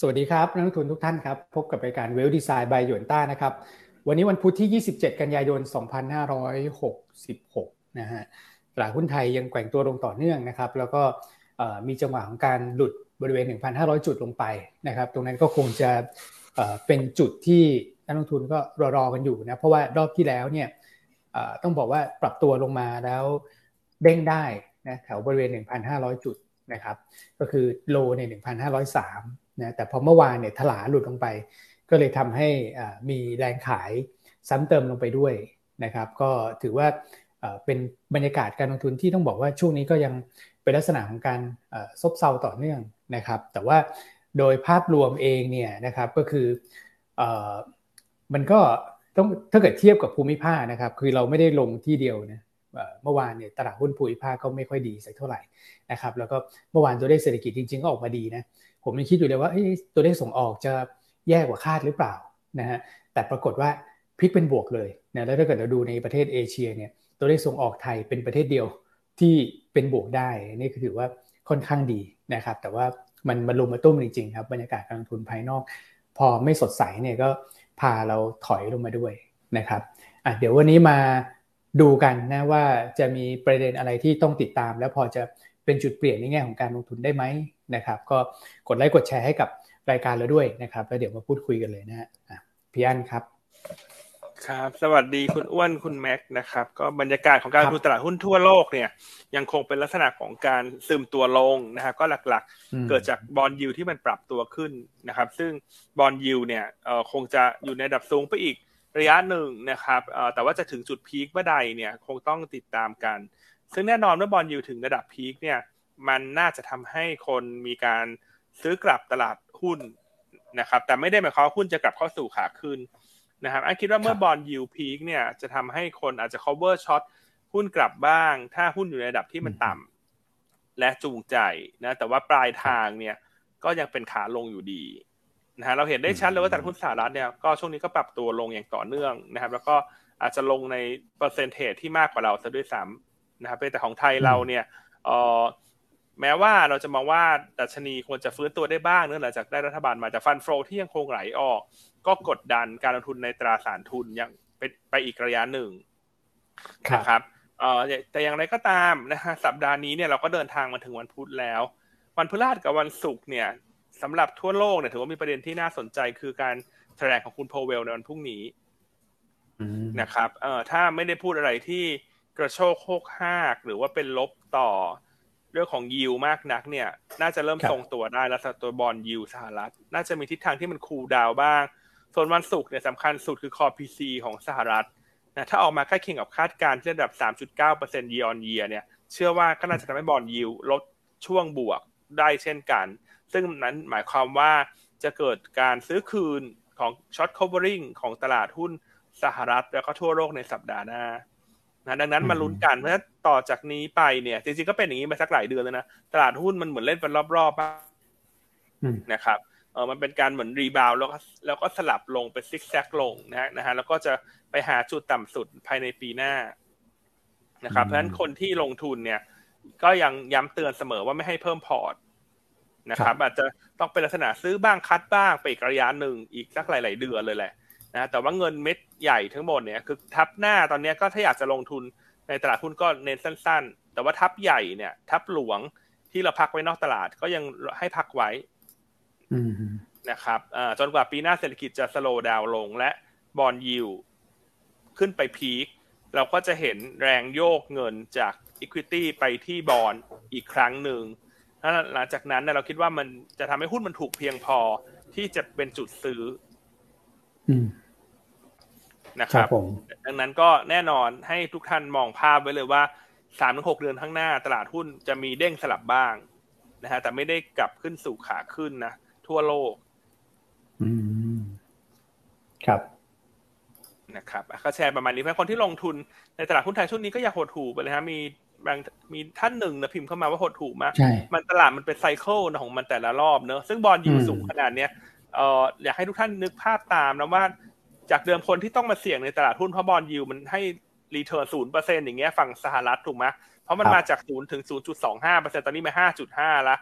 สวัสดีครับนักลงทุนทุกท่านครับ พบกับรายการเวลดีไซน์บายยวนต้านะครับ วันนี้วันพุธที่ 27 กันยายน 2566 นะฮะตลาดหุ้นไทยยังแกว่งตัวลงต่อเนื่องนะครับ แล้วก็มีจังหวะของการหลุดบริเวณ 1,500 จุดลงไปนะครับ ตรงนั้นก็คงจะเป็นจุดที่นักลงทุนก็รอๆกันอยู่นะ เพราะว่ารอบที่แล้วเนี่ยต้องบอกว่าปรับตัวลงมาแล้วเด้งได้นะแถวบริเวณ 1,500 จุดนะครับ ก็คือโลใน1,503 นะแต่พอเมื่อวานเนี่ยถลาหลุดลงไป ก็เลยทำให้มีแรงขายซ้ำเติมลงไปด้วยนะครับก็ถือว่าเป็นบรรยากาศการลงทุนที่ต้องบอกว่าช่วงนี้ก็ยังเป็นลักษณะของการซบเซาต่อเนื่องนะครับ แต่ว่าโดยภาพรวมเองเนี่ยนะครับก็คือมันก็ต้องถ้าเกิดเทียบกับภูมิภาคนะครับ คือเราไม่ได้ลงที่เดียวนะเมื่อวานเนี่ยตลาดหุ้นภูมิภาคก็ไม่ค่อยดีสักเท่าไหร่นะครับ แล้วก็เมื่อวานตัวเลขเศรษฐกิจจริงๆก็ออกมาดีนะ ผมยังคิดอยู่เลยว่าตัวเลขส่งออกจะแย่กว่าคาดหรือเปล่านะฮะแต่ปรากฏว่าพลิกเป็นบวกเลยนะแล้วถ้าเกิดเราดูในประเทศเอเชียเนี่ยตัวเลขส่งออกไทยเป็นประเทศเดียวที่เป็นบวกได้นี่คือถือว่าค่อนข้างดีนะครับ แต่ว่ามันมันลงมาตุ้มจริงๆครับบรรยากาศการลงทุนภายนอก พอไม่สดใสเนี่ยก็พาเราถอยลงมาด้วยนะครับอะเดี๋ยววันนี้มาดูกันนะว่าจะมีประเด็นอะไรที่ต้องติดตาม แล้วพอจะเป็นจุดเปลี่ยนในแง่ของการลงทุนได้ไหม นะครับก็กดไลค์กดแชร์ให้กับรายการเราด้วยนะครับ แล้วเดี๋ยวมาพูดคุยกันเลยนะฮะพี่อันครับครับ สวัสดีคุณอ้วนคุณแม็กนะครับ ก็บรรยากาศของการลงทุนตลาดหุ้นทั่วโลกเนี่ยยังคงเป็นลักษณะของการซึมตัวลงนะครับก็หลักๆ เกิดจากบอลยูที่มันปรับตัวขึ้นนะครับ ซึ่ง bond yield เนี่ยคงจะอยู่ในระดับสูงไปอีกระยะหนึ่งนะครับแต่ว่าจะถึงจุด peak เมื่อใดเนี่ยคงต้องติดตามกัน ซึ่งแน่นอนเมื่อ bond yield ถึงระดับ peak เนี่ย มันน่าจะทำให้คนมีการซื้อกลับตลาดหุ้นนะครับ แต่ไม่ได้หมายความว่าหุ้นจะกลับเข้าสู่ขาขึ้นนะครับอันคิดว่าเมื่อ bond yield peak เนี่ยจะทำให้คนอาจจะ cover ช็อตหุ้นกลับบ้าง ถ้าหุ้นอยู่ในระดับที่มันต่ำและจูงใจนะแต่ว่าปลายทางเนี่ยก็ยังเป็นขาลงอยู่ดีนะฮะเราเห็นได้ชัดเลยว่าตลาดหุ้นสหรัฐเนี่ยก็ช่วงนี้ก็ปรับตัวลงอย่างต่อเนื่องนะครับ แล้วก็อาจจะลงในเปอร์เซนเทจที่มากกว่าเราซะด้วยซ้ำนะครับแต่ของไทยเราเนี่ยเออ แม้ว่าเราจะมองว่าดัชนีควรจะฟื้นตัวได้บ้างเนื่องจากได้รัฐบาลมาจากฟันโฟที่ยังคงไหลออก ก็กดดันการลงทุนในตราสารทุนยังไปไปอีกระยะหนึ่งนะครับเอ่อแต่อย่างไรก็ตามนะฮะสัปดาห์นี้เนี่ยเราก็เดินทางมาถึงวันพุธแล้ว วันพฤหัสกับวันศุกร์เนี่ยสำหรับทั่วโลกเนี่ยถือว่ามีประเด็นที่น่าสนใจคือการแถลงของคุณโพเวลในวันพรุ่งนี้นะครับเอ่อถ้าไม่ได้พูดอะไรที่กระโชกโคกหากหรือว่าเป็นลบต่อ เรื่องของยิวมากนักเนี่ย น่าจะเริ่มทรงตัวได้แล้วตัวบอลยิวสหรัฐ น่าจะมีทิศทางที่มันคูลดาวบ้าง ส่วนวันศุกร์เนี่ยสำคัญสุดคือ Core PCE ของสหรัฐนะถ้าออกมาใกล้เคียงกับคาดการณ์ที่ระดับ 3.9% year on year เนี่ย เชื่อว่าก็น่าจะทำให้ bond yield ลดช่วงบวกได้เช่นกัน ซึ่งนั้นหมายความว่าจะเกิดการซื้อคืนของช็อต covering ของตลาดหุ้นสหรัฐ แล้วก็ทั่วโลกในสัปดาห์หน้า นะดังนั้นมาลุ้นกันเพราะต่อจากนี้ไปเนี่ยจริงๆก็เป็นอย่างนี้มาสักหลายเดือนแล้วนะตลาดหุ้นมันเหมือนเล่นเป็นรอบๆนะครับเออมันเป็นการเหมือน rebound แล้วก็แล้วก็สลับลงเป็นซิกแซกลงนะนะฮะแล้วก็จะไปหาจุดต่ำสุดภายในปีหน้านะครับ เพราะฉะนั้นคนที่ลงทุนเนี่ย ก็ยังย้ำเตือนเสมอว่าไม่ให้เพิ่มพอร์ตนะครับ อาจจะต้องเป็นลักษณะซื้อบ้าง cut บ้างไปอีกระยะหนึ่งอีกสักหลาย ๆ เดือนเลยแหละ นะแต่ว่าเงินเม็ดใหญ่ทั้งหมดเนี่ยคือทัพหน้าตอนนี้ก็ถ้าอยากจะลงทุนในตลาดหุ้นก็เน้นสั้น ๆ แต่ว่าทัพใหญ่เนี่ย ทัพหลวงที่เราพักไว้นอกตลาดก็ยังให้พักไว้นะครับจนกว่าปีหน้าเศรษฐกิจจะสโลว์ดาวลงและบอลยิวขึ้นไปพีคเราก็จะเห็นแรงโยกเงินจาก Equity ไปที่บอลอีกครั้งหนึ่งหลังจากนั้นเราคิดว่ามันจะทำให้หุ้นมันถูกเพียงพอที่จะเป็นจุดซื้อ นะครับดังนั้นก็แน่นอนให้ทุกท่านมองภาพไว้เลยว่าสามถึงหกเดือนข้างหน้าตลาดหุ้นจะมีเด้งสลับบ้างนะฮะแต่ไม่ได้กลับขึ้นสู่ขาขึ้นนะทั่วโลก อืมครับนะครับก็แชร์ประมาณนี้เพื่อคนที่ลงทุนในตลาดหุ้นไทยช่วงนี้ก็อย่าหดหู่ไปเลยฮะมีบางมีท่านหนึ่งนะพิมพ์เข้ามาว่าหดหู่มากมันตลาดมันเป็น cycle ของมันแต่ละรอบเนอะซึ่ง bond yield สูงขนาดเนี้ยเอ่ออยากให้ทุกท่านนึกภาพตามนะว่า จากเดิมคนที่ต้องมาเสี่ยงในตลาดหุ้นเพราะ bond yield มันให้return ศูนย์เปอร์เซ็นต์อย่างเงี้ยฝั่งสหรัฐถูกไหมเพราะมันมาจากศูนย์ถึงศูนย์จุดสองห้าเปอร์เซ็นต์ตอนนี้มาห้าจุดห้าละ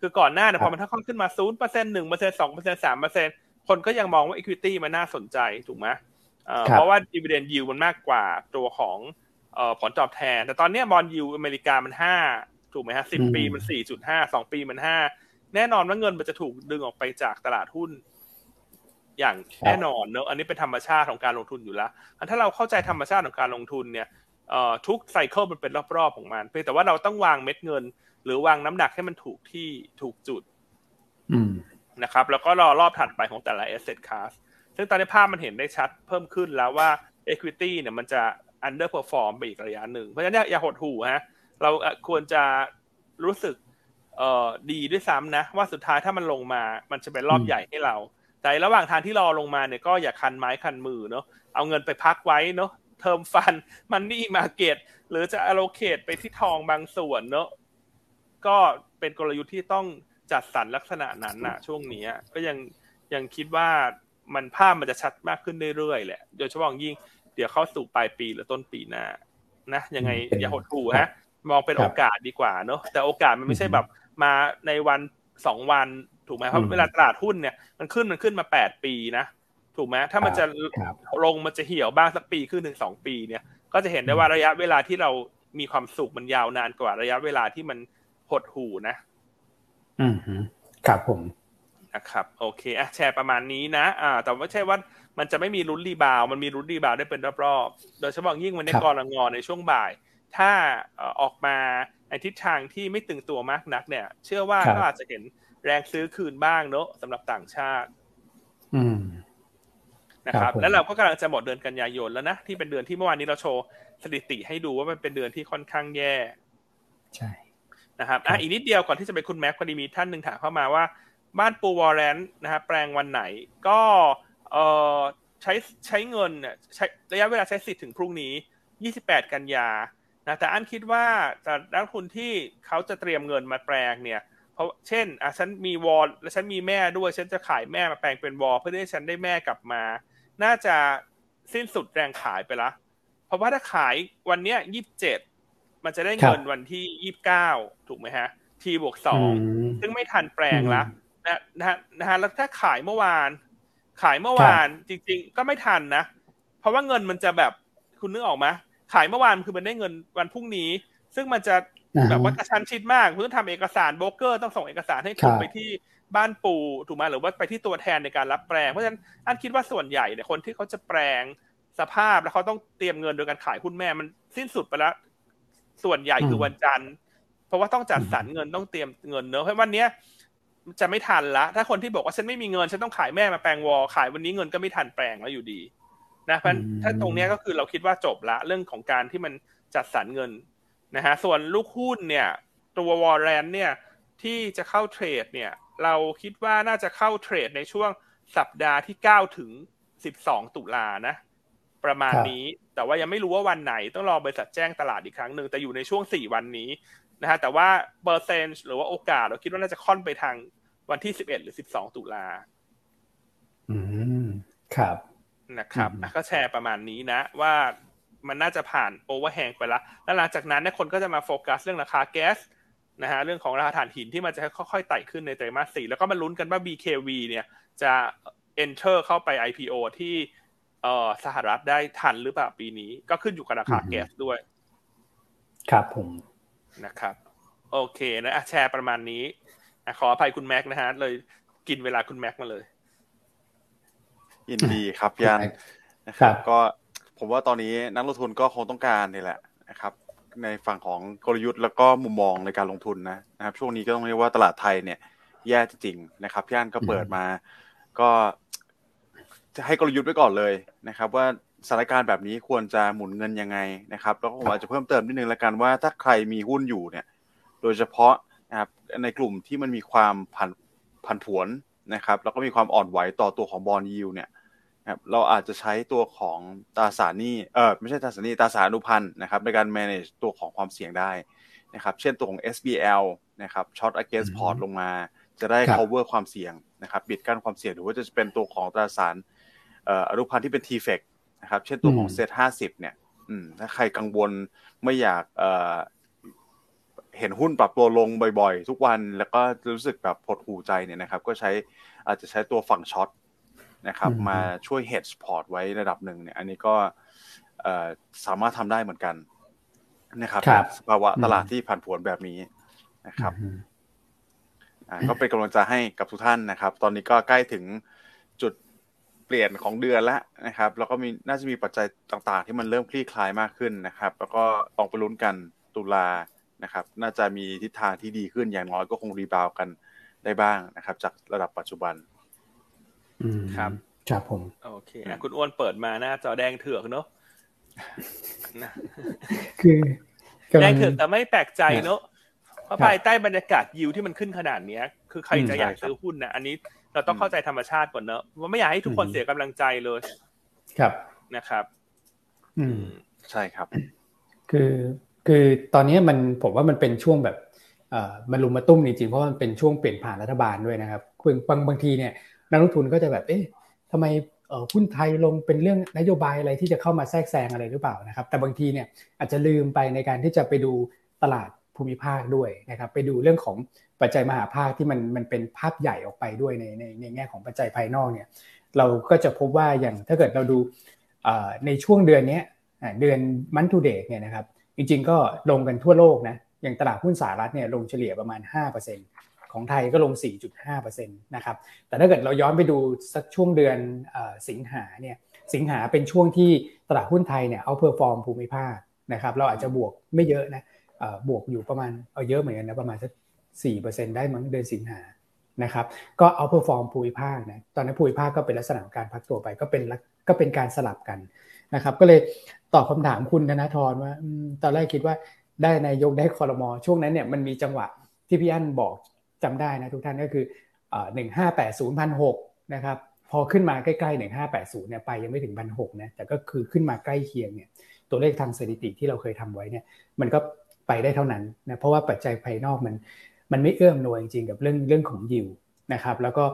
คือก่อนหน้าเนี่ยพอมันถ้าขึ้นมาศูนย์เปอร์เซ็นต์หนึ่งเปอร์เซ็นต์สองเปอร์เซ็นต์สามเปอร์เซ็นต์คนก็ยังมองว่า equity มันน่าสนใจถูกไหมเพราะว่า dividend yield มันมากกว่าตัวของผลตอบแทน แต่ตอนนี้ bond yield อเมริกามันห้าถูกไหมฮะสิบปีมันสี่จุดห้าสองปีมันห้าแน่นอนว่าเงินมันจะถูกดึงออกไปจากตลาดหุ้น อย่างแน่นอนเนอะอันนี้เป็นธรรมชาติของการลงทุนอยู่แล้วถ้าเราเข้าใจธรรมชาติของการลงทุนเนี่ยทุกไซเคิลมันเป็นรอบๆของมันเพียงแต่ว่าเราต้องวางเม็ดเงิน หรือวางน้ำหนักให้มันถูกที่ถูกจุดนะครับ แล้วก็รอรอบถัดไปของแต่ละ asset class ซึ่งตอนนี้ภาพมันเห็นได้ชัดเพิ่มขึ้นแล้วว่า equity เนี่ยมันจะ underperform ไปอีกระยะหนึ่ง เพราะฉะนั้นอย่าหดหู่ฮะ เราควรจะรู้สึกเอ่อดีด้วยซ้ำนะ ว่าสุดท้ายถ้ามันลงมา มันจะเป็นรอบใหญ่ให้เรา แต่ระหว่างทางที่รอลงมาเนี่ยก็อย่าคันไม้คันมือเนาะเอาเงินไปพักไว้เนาะเทอมฟันมันนี่มาเก็ตหรือจะ allocate ไปที่ทองบางส่วนเนาะก็เป็นกลยุทธ์ที่ต้องจัดสรรลักษณะนั้นนะช่วงนี้ก็ยังยังคิดว่ามันภาพมันจะชัดมากขึ้นเรื่อยๆแหละ โดยเฉพาะยิ่งเดี๋ยวเข้าสู่ปลายปีหรือต้นปีหน้านะยังไงอย่าหดหู่ฮะ มองเป็นโอกาสดีกว่าเนาะแต่โอกาสมันไม่ใช่แบบมาในวันสองวัน ถูกไหมเพราะเวลาตลาดหุ้นเนี่ยมันขึ้นมันขึ้นมาแปดปีนะถูกไหมถ้ามันจะลงมันจะเหี่ยวบ้างสักปีขึ้นถึงสองปีเนี่ย ก็จะเห็นได้ว่าระยะเวลาที่เรามีความสุขมันยาวนานกว่าระยะเวลาที่มันหดหูนะ อืมครับผมนะครับ โอเคอะแชร์ประมาณนี้นะ อ่า แต่ไม่ใช่ว่ามันจะไม่มีลุ้นรีบาว มันมีลุ้นรีบาวได้เป็นรอบๆ โดยเฉพาะยิ่งวันนี้กรงงในช่วงบ่าย ถ้าออกมาในทิศทางที่ไม่ตึงตัวมากนักเนี่ย เชื่อว่าก็อาจจะเห็น แรงซื้อคืนบ้างเนอะสำหรับต่างชาติ อืมนะครับ แล้วเราก็กำลังจะหมดเดือนกันยายนแล้วนะ ที่เป็นเดือนที่เมื่อวานนี้เราโชว์สถิติให้ดูว่ามันเป็นเดือนที่ค่อนข้างแย่ ใช่นะครับอะอีกนิดเดียวก่อนที่จะไปคุณแม็กพอดีมีท่านหนึ่งถามเข้ามาว่า บ้านปูวอร์เรนนะฮะแปลงวันไหน ก็เอ่อใช้ใช้เงินเนี่ยใช้ระยะเวลาใช้สิทธิ์ถึงพรุ่งนี้ 28 กันยานะแต่อันคิดว่าแต่นักทุนที่เขาจะเตรียมเงินมาแปลงเนี่ยเพ ราะเช่นอะฉันมีวอลและฉันมีแม่ด้วย ฉันจะขายแม่มาแปลงเป็นวอลเพื่อให้ฉันได้แม่กลับมา น่าจะสิ้นสุดแรงขายไปละ เพราะว่าถ้าขายวันเนี้ย27มันจะได้เงินวันที่29ถูกไหมฮะ ทีบวกสองซึ่งไม่ทันแปลงละนะนะฮะนะฮะแล้วถ้าขายเมื่อวาน ขายเมื่อวานจริง ๆ ก็ไม่ทันนะ เพราะว่าเงินมันจะแบบคุณนึกออกไหมขายเมื่อวานคือมันได้เงินวันพรุ่งนี้ ซึ่งมันจะ แบบว่ากระชั้นชิดมากคุณต้องทำเอกสารโบรกเกอร์ต้องส่งเอกสารให้ถูกไปที่บ้านปู่ถูกไหมหรือว่าไปที่ตัวแทนในการรับแปลงเพราะฉะนั้นอันคิดว่าส่วนใหญ่เนี่ยคนที่เขาจะแปลงสภาพแล้วเขาต้องเตรียมเงินโดยการขายหุ้นแม่มันสิ้นสุดไปแล้วส่วนใหญ่คือวันจันทร์ เพราะว่าต้องจัดสรรเงินต้องเตรียมเงินเนอะเพราะวันนี้จะไม่ทันละ ถ้าคนที่บอกว่าฉันไม่มีเงินฉันต้องขายแม่มาแปลงวอลขายวันนี้เงินก็ไม่ทันแปลงแล้วอยู่ดีนะเพราะถ้าตรงนี้ก็คือเราคิดว่าจบละเรื่องของการที่มันจัดสรรเงิน นะฮะส่วนลูกหุ้นเนี่ย ตัววอลเลนเนี่ยที่จะเข้าเทรดเนี่ย เราคิดว่าน่าจะเข้าเทรดในช่วงสัปดาห์ที่ 9 ถึง 12 ตุลานะ ประมาณนี้แต่ว่ายังไม่รู้ว่าวันไหนต้องรอบริษัทแจ้งตลาดอีกครั้งหนึ่งแต่อยู่ในช่วง 4 วันนี้นะฮะแต่ว่าเปอร์เซ็นต์หรือว่าโอกาส เราคิดว่าน่าจะค่อนไปทางวันที่สิบเอ็ดหรือสิบสองตุลาอืมครับนะครับก็แชร์ประมาณนี้นะ ว่า มันน่าจะผ่าน overhang ไปแล้วแล้วหลังจากนั้นเนี่ยคนก็จะมาโฟกัสเรื่องราคาแก๊สนะฮะเรื่องของราคาถ่านหินที่มันจะค่อยๆไต่ขึ้นในไตรมาสสี่แล้วก็มาลุ้นกันว่า BKV เนี่ยจะ enter เข้าไป IPO ที่เอ่อสหรัฐได้ทันหรือเปล่าปีนี้ ก็ขึ้นอยู่กับราคาแก๊สด้วย ครับผมนะครับ โอเคนะแชร์ประมาณนี้ขออภัยคุณแม็กนะฮะเลยกินเวลาคุณแม็กมาเลย ยินดีครับยันนะครับ ก็ ผมว่าตอนนี้นักลงทุนก็คงต้องการนี่แหละนะครับ ในฝั่งของกลยุทธ์แล้วก็มุมมองในการลงทุนนะนะครับ ช่วงนี้ก็ต้องเรียกว่าตลาดไทยเนี่ย แย่จริงๆนะครับย่านก็เปิดมา ก็จะให้กลยุทธ์ไว้ก่อนเลยนะครับ ว่าสถานการณ์แบบนี้ควรจะหมุนเงินยังไงนะครับ แล้วก็ผมอาจจะเพิ่มเติมนิดนึงละกันว่าถ้าใครมีหุ้นอยู่เนี่ย โดยเฉพาะนะครับในกลุ่มที่มันมีความผันผันผวนนะครับ แล้วก็มีความอ่อนไหวต่อตัวของบอลยูเนี่ย ครับเราอาจจะใช้ตัวของตราสารนี้เออไม่ใช่ตราสารนี้ตราสารอนุพันธ์นะครับในการ manage ตัวของความเสี่ยงได้นะครับ เช่นตัวของ SBL นะครับ short against port ลงมา จะได้ cover ความเสี่ยงนะครับปิดกั้นความเสี่ยงหรือว่าจะเป็นตัวของตราสารอนุพันธ์ที่เป็น TFEX นะครับ เช่นตัวของเซตห้าสิบเนี่ยถ้าใครกังวลไม่อยากเห็นหุ้นปรับตัวลงบ่อยๆ ทุกวัน แล้วก็รู้สึกแบบหดหู่ใจเนี่ยนะครับ ก็ใช้อาจจะใช้ตัวฝั่ง short นะครับ มาช่วย hedge พอร์ตไว้ระดับหนึ่งเนี่ย อันนี้ก็สามารถทำได้เหมือนกันนะครับสภาวะตลาดที่ผันผวนแบบนี้นะครับก็เป็นกำลังใจให้กับทุกท่านนะครับ ตอนนี้ก็ใกล้ถึงจุดเปลี่ยนของเดือนแล้วนะครับ แล้วก็มีน่าจะมีปัจจัยต่างๆ ที่มันเริ่มคลี่คลายมากขึ้นนะครับ แล้วก็ลองไปลุ้นกันตุลานะครับ น่าจะมีทิศทางที่ดีขึ้นอย่างน้อยก็คงรีบาวกันได้บ้างนะครับ จากระดับปัจจุบัน ครับครับผม โอเคคุณอ้วนเปิดมาหน้าจอแดงเถือกเนาะคือแดงเถือกแต่ไม่แปลกใจเนาะเพราะภายใต้บรรยากาศยิวที่มันขึ้นขนาดเนี้ย คือใครจะอยากซื้อหุ้นนะอันนี้เราต้องเข้าใจธรรมชาติก่อนเนอะว่าไม่อยากให้ทุกคนเสียกำลังใจเลย ครับนะครับ อืมใช่ครับ คือคือตอนนี้มันผมว่ามันเป็นช่วงแบบเอ่อมันลุมมาตุ้มจริงๆเพราะมันเป็นช่วงเปลี่ยนผ่านรัฐบาลด้วยนะครับบางบางทีเนี่ย นักลงทุนก็จะแบบเอ๊ะทำไมหุ้นไทยลงเป็นเรื่องนโยบายอะไรที่จะเข้ามาแทรกแซงอะไรหรือเปล่านะครับ แต่บางทีเนี่ยอาจจะลืมไปในการที่จะไปดูตลาดภูมิภาคด้วยนะครับ ไปดูเรื่องของปัจจัยมหาภาคที่มันมันเป็นภาพใหญ่ออกไปด้วยในในในแง่ของปัจจัยภายนอกเนี่ย เราก็จะพบว่าอย่างถ้าเกิดเราดูในช่วงเดือนนี้เดือนมันทูเดทเนี่ยนะครับจริงๆก็ลงกันทั่วโลกนะอย่างตลาดหุ้นสหรัฐเนี่ยลงเฉลี่ยประมาณ 5% ของไทยก็ลง 4.5%นะครับ แต่ถ้าเกิดเราย้อนไปดูสักช่วงเดือนสิงหาเนี่ย สิงหาเป็นช่วงที่ตลาดหุ้นไทยเนี่ย outperform ภูมิภาคนะครับ เราอาจจะบวกไม่เยอะนะบวกอยู่ประมาณเอาเยอะเหมือนกันนะประมาณสักสี่เปอร์เซ็นต์ได้มั้งเดือนสิงหานะครับ ก็ outperform ภูมิภาคนะ ตอนนั้นภูมิภาคก็เป็นลักษณะการพักตัวไปก็เป็นก็เป็นการสลับกันนะครับ ก็เลยตอบคาถามคุณธนาธรว่าตอนแรกคิดว่าได้นายกได้คอรมอช่วงนั้นเนี่ยมันมีจังหวะที่พี่อั้นบอก จำได้นะทุกท่านก็คือหนึ่งห้าแปดศูนย์พันหกนะครับพอขึ้นมาใกล้ๆหนึ่งห้าแปดศูนย์เนี่ยไปยังไม่ถึงพันหกนะแต่ก็คือขึ้นมาใกล้เคียงเนี่ยตัวเลขทางสถิติที่เราเคยทำไว้เนี่ยมันก็ไปได้เท่านั้นนะเพราะว่าปัจจัยภายนอกมันมันไม่เอื้อมหน่วยจริงๆกับเรื่องเรื่องของยิวนะครับแล้วก็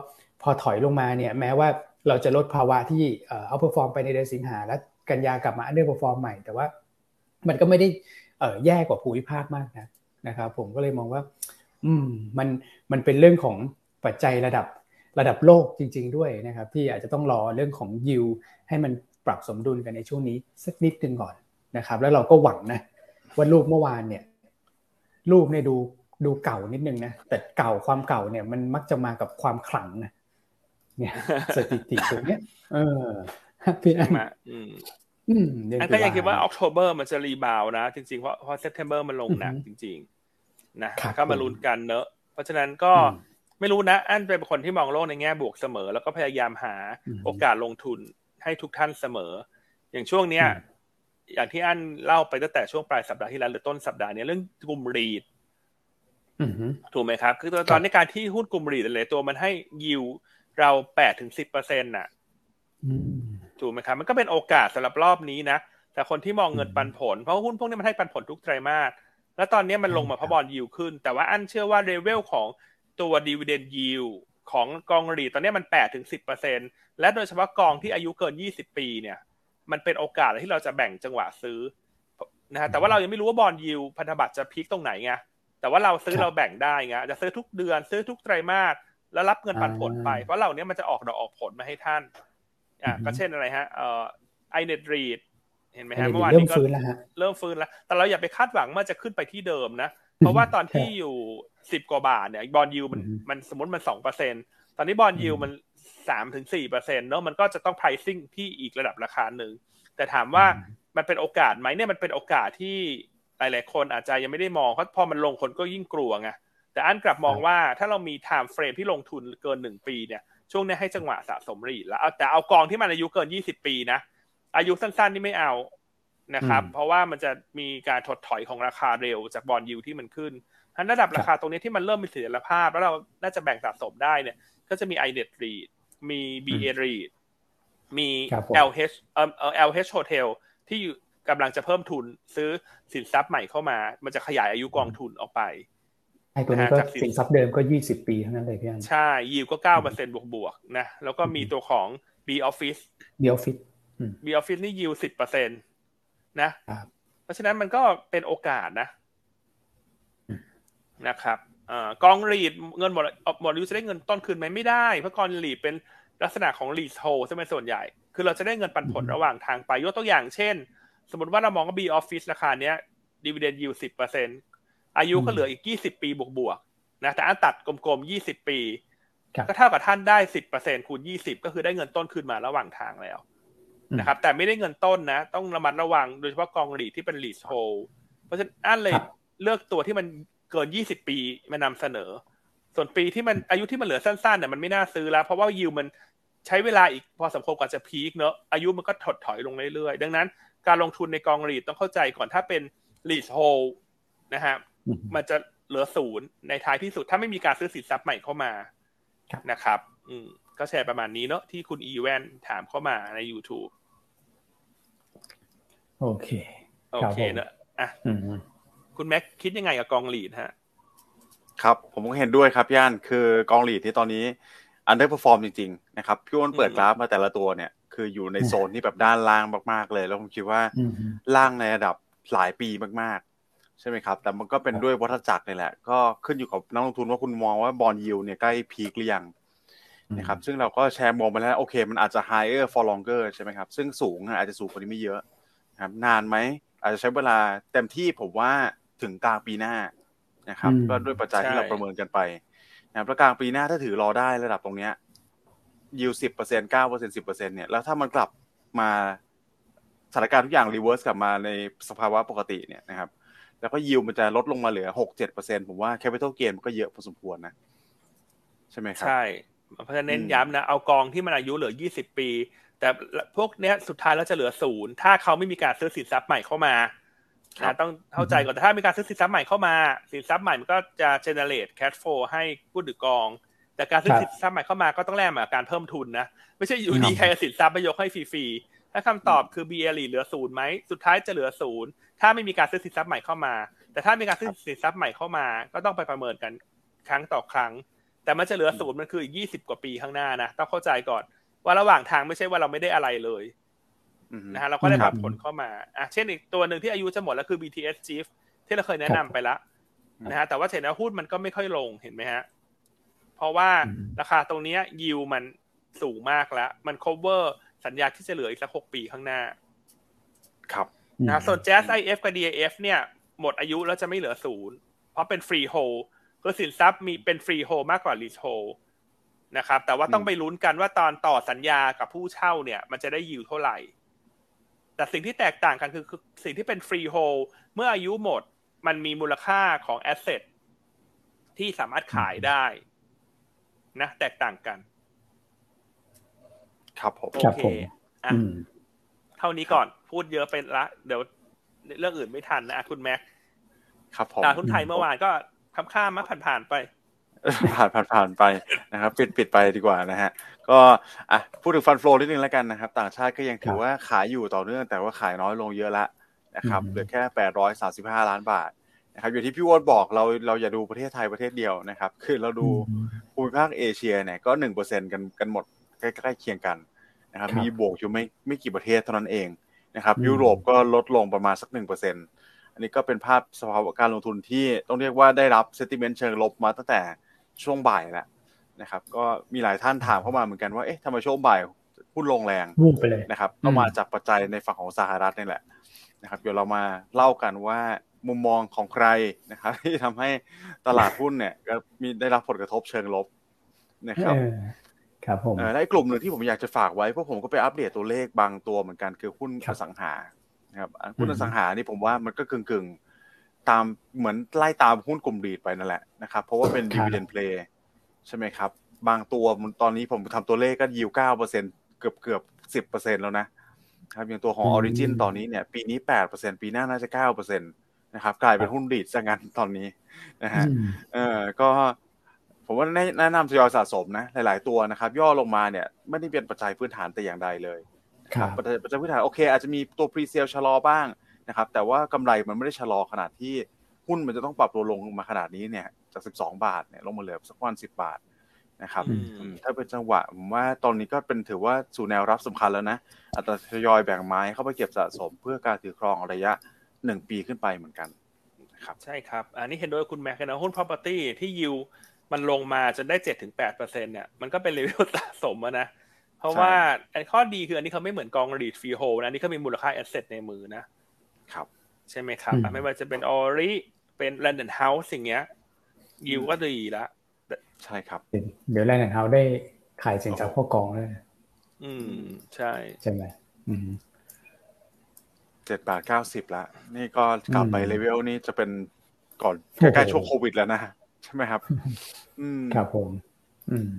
พอถอยลงมาเนี่ยแม้ว่าเราจะลดภาวะที่ outperform ไปในเดือนสิงหาและกันยากลับมา underperform ใหม่แต่ว่ามันก็ไม่ได้แย่กว่าภูมิภาคมากนะนะครับผมก็เลยมองว่า อืมมันมันเป็นเรื่องของปัจจัยระดับระดับโลกจริง ๆ ด้วยนะครับ ที่อาจจะต้องรอเรื่องของยิวให้มันปรับสมดุลกันในช่วงนี้สักนิดนึงก่อนนะครับ แล้วเราก็หวังนะว่ารูปเมื่อวานเนี่ย รูปเนี่ยดูดูเก่านิดนึงนะแต่เก่าความเก่าเนี่ย มันมักจะมากับความขลังนะเนี่ยสถิติตรงเนี้ย เออพี่อันมาอืมอืมอันก็ยังคิดว่า October มันจะ rebound นะ จริงๆเพราะเพราะ September มันลงหนักจริง ๆ นะก็มาลุ้นกันเนอะ เพราะฉะนั้นก็ไม่รู้นะ อันเป็นคนที่มองโลกในแง่บวกเสมอ แล้วก็พยายามหาโอกาสลงทุนให้ทุกท่านเสมอ อย่างช่วงเนี้ยอย่างที่อันเล่าไปตั้งแต่ช่วงปลายสัปดาห์ที่แล้วหรือต้นสัปดาห์นี้เรื่องกลุ่มรีดถูกไหมครับ คือตอนในการที่หุ้นกลุ่มรีดเลยตัวมันให้ยิวเราแปดถึงสิบเปอร์เซ็นต์น่ะถูกไหมครับ มันก็เป็นโอกาสสำหรับรอบนี้นะ แต่คนที่มองเงินปันผล เพราะหุ้นพวกนี้มันให้ปันผลทุกไตรมาส แล้วตอนนี้มันลงมาเพราะบอลยิวขึ้น แต่ว่าอันเชื่อว่าเรเวลของตัวดีเวเดนยิวของกองรีตอนนี้มันแปดถึงสิบเปอร์เซ็นและโดยเฉพาะกองที่อายุเกินยี่สิบปีเนี่ย มันเป็นโอกาสที่เราจะแบ่งจังหวะซื้อนะฮะแต่ว่าเรายังไม่รู้ว่าบอลยิวพันธบัตรจะพีคตรงไหนไงแต่ว่าเราซื้อเราแบ่งได้ไงจะซื้อทุกเดือนซื้อทุกไตรมาสแล้วรับเงินปันผลไปเพราะเหล่านี้มันจะออกดอกออกผลมาให้ท่านอ่าก็เช่นอะไรฮะเอ่อไอเน็ตรีด เห็นไหมฮะเมื่อวานนี้ก็เริ่มฟื้นแล้ว แต่เราอย่าไปคาดหวังว่าจะขึ้นไปที่เดิมนะ เพราะว่าตอนที่อยู่สิบกว่าบาทเนี่ยบอลยูมันมันสมมติมันสองเปอร์เซ็นตอนนี้บอลยูมันสามถึงสี่เปอร์เซ็นเนาะมันก็จะต้อง pricing ที่อีกระดับราคาหนึ่งแต่ถามว่ามันเป็นโอกาสไหมเนี่ยมันเป็นโอกาสที่หลาย ๆ คนอาจจะยังไม่ได้มองเพราะพอมันลงคนก็ยิ่งกลัวไงแต่อันกลับมองว่าถ้าเรามี time frame ที่ลงทุนเกินหนึ่งปีเนี่ยช่วงนี้ให้จังหวะสะสมรีดแล้วแต่เอากองที่มันอายุเกินยี่สิบปีนะ อายุสั้นๆ นี่ไม่เอานะครับ เพราะว่ามันจะมีการถดถอยของราคาเร็วจากบอลยูที่มันขึ้นทันระดับราคาตรงนี้ที่มันเริ่มมีเสถียรภาพ แล้วเราน่าจะแบ่งสะสมได้เนี่ย ก็จะมี i n e t read มี BA read มี LH เอ่อ LH Hotel ที่กำลังจะเพิ่มทุนซื้อสินทรัพย์ใหม่เข้ามา มันจะขยายอายุกองทุนออกไปไอ้ตัวนี้ก็สินทรัพย์เดิมก็ยี่สิบปีเท่านั้นเลยพี่อันใช่ยิวก็เก้าเปอร์เซ็นบวกบวกนะแล้วก็มีตัวของ B Office B Office B Office นี่ยิวสิบเปอร์เซ็นตนะ เพราะฉะนั้นมันก็เป็นโอกาสนะ นะครับกองรีดเงินหมดหมดอายุจะได้เงินต้นคืนไหมไม่ได้ เพราะกองรีดเป็นลักษณะของรีสโฮใช่ไหมส่วนใหญ่ คือเราจะได้เงินปันผลระหว่างทางไปยกตัวอย่างเช่น สมมติว่าเรามองว่า B Office ราคาเนี้ยดีเวเดนยิวสิบเปอร์เซ็นอายุก็เหลืออีกยี่สิบปีบวกๆนะแต่อันตัดกลมๆยี่สิบปี ก็เท่ากับท่านได้สิบเปอร์เซ็นคูณยี่สิบก็คือได้เงินต้นคืนมาระหว่างทางแล้ว นะครับ แต่ไม่ได้เงินต้นนะ ต้องระมัดระวังโดยเฉพาะกองรีที่เป็นรีสโฮเพราะฉะนั้นอันเลยเลือกตัวที่มันเกินยี่สิบปีมานำเสนอ ส่วนปีที่มันอายุที่มันเหลือสั้นๆเนี่ยมันไม่น่าซื้อแล้ว เพราะว่ายิวมันใช้เวลาอีกพอสมควรกว่าจะ peak เนอะอายุมันก็ถดถอยลงเรื่อยๆ ดังนั้น การลงทุนในกอง REIT ต้องเข้าใจก่อนถ้าเป็น leasehold นะฮะมันจะเหลือศูนย์ในท้ายที่สุดถ้าไม่มีการซื้อสินทรัพย์ใหม่เข้ามานะครับ อืมก็แชร์ประมาณนี้เนอะที่คุณอีแวนถามเข้ามาใน YouTube โอเคโอเคเนอะอะคุณแม็กคิดยังไงกับกอง REIT ฮะ ครับ ผมก็เห็นด้วยครับย่านคือกอง REIT ที่ตอนนี้ underperform จริงๆนะครับพี่อ้นเปิดกราฟมาแต่ละตัวเนี่ย คืออยู่ในโซนที่แบบด้านล่างมากๆเลย แล้วผมคิดว่าล่างในระดับหลายปีมากๆ ใช่ไหมครับ แต่มันก็เป็นด้วยวัฏจักรนี่แหละ ก็ขึ้นอยู่กับนักลงทุนว่าคุณมองว่า bond yield เนี่ยใกล้ peak หรือยังนะครับซึ่งเราก็แชร์มองไปแล้ว โอเค มันอาจจะ higher for longer ใช่ไหมครับ ซึ่งสูงอาจจะสูงกว่านี้ไม่เยอะ ครับนานไหมอาจจะใช้เวลาเต็มที่ผมว่าถึงกลางปีหน้านะครับ ก็ด้วยปัจจัยที่เราประเมินกันไปนะประกลางปีหน้าถ้าถือรอได้ระดับตรงเนี้ยยิวสิบเปอร์เซ็นเก้าเปอร์เซ็นสิบเปอร์เซ็นเนี่ยแล้วถ้ามันกลับมาสถานการณ์ทุกอย่าง reverse กลับมาในสภาวะปกติเนี่ยนะครับแล้วก็ยิวมันจะลดลงมาเหลือหกเจ็ดเปอร์เซ็นผมว่า capital gain มันก็เยอะพอสมควรนะ ใช่ไหมครับ ใช่เพราะฉะนั้นเน้นย้ำนะ เอากองที่มันอายุเหลือยี่สิบปี แต่พวกเนี้ยสุดท้ายแล้วจะเหลือศูนย์ถ้าเขาไม่มีการซื้อสินทรัพย์ใหม่เข้ามานะต้องเข้าใจก่อนแต่ถ้ามีการซื้อสินทรัพย์ใหม่เข้ามา สินทรัพย์ใหม่มันก็จะ generate cash flow ให้ผู้ถือกอง แต่การซื้อสินทรัพย์ใหม่เข้ามาก็ต้องแลกมาการเพิ่มทุนนะ ไม่ใช่อยู่ดีใครสินทรัพย์ไปยกให้ฟรีๆถ้าคำตอบคือ BL เหลือศูนย์ไหมสุดท้ายจะเหลือศูนย์ถ้าไม่มีการซื้อสินทรัพย์ใหม่เข้ามา แต่ถ้ามีการซื้อสินทรัพย์ใหม่เข้ามา ก็ต้องไปประเมินกันครั้งต่อครั้ง แต่มันจะเหลือศูนย์มันคืออีกยี่สิบกว่าปีข้างหน้านะต้องเข้าใจก่อน ว่าระหว่างทางไม่ใช่ว่าเราไม่ได้อะไรเลยนะฮะเราก็ได้รับผลเข้ามาอะเช่นอีกตัวหนึ่งที่อายุจะหมดแล้วคือ BTS Chief ที่เราเคยแนะนำไปแล้วนะฮะแต่ว่าเห็นว่าหุ้นมันก็ไม่ค่อยลงเห็นไหมฮะเพราะว่าราคาตรงนี้ยิวมันสูงมากแล้ว มัน cover สัญญาที่จะเหลืออีกสักหกปีข้างหน้า ครับนะส่วน JASIF กับ DIF เนี่ย หมดอายุแล้วจะไม่เหลือศูนย์เพราะเป็น freehold คือสินทรัพย์มีเป็น freehold มากกว่า leasehold นะครับ แต่ว่าต้องไปลุ้นกันว่าตอนต่อสัญญากับผู้เช่าเนี่ย มันจะได้ยิวเท่าไหร่ แต่สิ่งที่แตกต่างกันคือคือสิ่งที่เป็น freehold เมื่ออายุหมดมันมีมูลค่าของ assetที่สามารถขายได้นะแตกต่างกัน ครับผมโอเคอะเท่านี้ก่อนพูดเยอะไปละ เดี๋ยวเรื่องอื่นไม่ทันนะคุณแม็กครับผมตลาดหุ้นไทยเมื่อวานก็ค้ำค่ามาผ่านๆไป ผ่านผ่านผ่านไปนะครับ ปิดปิดไปดีกว่านะฮะก็อะพูดถึงฟันโฟนิดนึงแล้วกันนะครับ ต่างชาติก็ยังถือว่าขายอยู่ต่อเนื่องแต่ว่าขายน้อยลงเยอะละนะครับเหลือแค่แปดร้อยสาสิบห้าล้านบาทนะครับอย่างที่พี่วอนบอกเราเราอย่าดูประเทศไทยประเทศเดียวนะครับ คือเราดูภูมิภาคเอเชียเนี่ยก็หนึ่งเปอร์เซ็นกันกันหมดใกล้ๆเคียงกันนะครับมีบวกอยู่ไม่ไม่กี่ประเทศเท่านั้นเองนะครับ ยุโรปก็ลดลงประมาณสักหนึ่งเปอร์เซ็นอันนี้ก็เป็นภาพสภาวะการลงทุนที่ต้องเรียกว่าได้รับเซติเมนต์เชิงลบมาตั้งแต่ ช่วงบ่ายแล้วนะครับ ก็มีหลายท่านถามเข้ามาเหมือนกันว่า เอ๊ะทำไมช่วงบ่ายหุ้นลงแรงวุ่งไปเลยนะครับก็มาจากปัจจัยในฝั่งของสหรัฐนี่แหละนะครับ เดี๋ยวเรามาเล่ากันว่ามุมมองของใครนะครับ ที่ทำให้ตลาดหุ้นเนี่ย ก็มีได้รับผลกระทบเชิงลบนะครับครับผมและกลุ่มหนึ่งที่ผมอยากจะฝากไว้เพราะผมก็ไปอัปเดตตัวเลขบางตัวเหมือนกันคือหุ้นอสังหานะครับหุ้นอสังหานี่ผมว่ามันก็กึ่งกึ่ง ตามเหมือนไล่ตามหุ้นกลุ่มดีดไปนั่นแหละนะครับ เพราะว่าเป็นดีเวเดนเพลย์ใช่ไหมครับ บางตัวตอนนี้ผมทำตัวเลขก็ยิวเก้าเปอร์เซ็นเกือบเกือบสิบเปอร์เซ็นแล้วนะครับอย่างตัวของออริจินตอนนี้เนี่ย ปีนี้แปดเปอร์เซ็นปีหน้าน่าจะเก้าเปอร์เซ็นตนะครับ กลายเป็นหุ้น REIT ซะงั้นตอนนี้นะฮะเออก็ผมว่าแนะนำทยอยสะสมนะ หลาย ๆ ตัวนะครับ ย่อลงมาเนี่ย ไม่ได้เป็นปัจจัยพื้นฐานแต่อย่างใดเลยครับปัจจัยปัจจัยพื้นฐานโอเค อาจจะมีตัว presale ชะลอบ้าง นะครับ แต่ว่ากำไรมันไม่ได้ชะลอขนาดที่หุ้นมันจะต้องปรับตัวลงมาขนาดนี้เนี่ย จากสิบสองบาทเนี่ยลงมาเหลือสักวันสิบบาทนะครับ ถ้าเป็นจังหวะผมว่าตอนนี้ก็เป็นถือว่าสู่แนวรับสำคัญแล้วนะ อัตราทยอยแบ่งไม้เข้าไปเก็บสะสม เพื่อการถือครองระยะหนึ่งปีขึ้นไปเหมือนกันครับใช่ครับ อันนี้เห็นด้วยคุณแม็กนะหุ้น property ที่ยิวมันลงมาจนได้เจ็ดถึงแปดเปอร์เซ็นเนี่ยมันก็เป็นเลเวลสะสมนะ เพราะว่าข้อดีคืออันนี้เขาไม่เหมือนกอง REIT freehold นะนี่เขามีมูลค่า asset ในมือนะ ครับ ใช่ไหมครับ ไม่ว่าจะเป็นออริเป็นแลนด์เฮาส์สิ่งเงี้ยยิวก็ดีละใช่ครับ เดี๋ยวแลนด์เฮาส์ได้ขายสินทรัพย์พวกกองเลยอืม ใช่ ใช่ไหมอืมเจ็ดบาทเก้าสิบละนี่ก็กลับไปเลเวลนี้จะเป็นก่อนใกล้ๆช่วงโควิดแล้วนะใช่ไหมครับ อืมครับผม อืม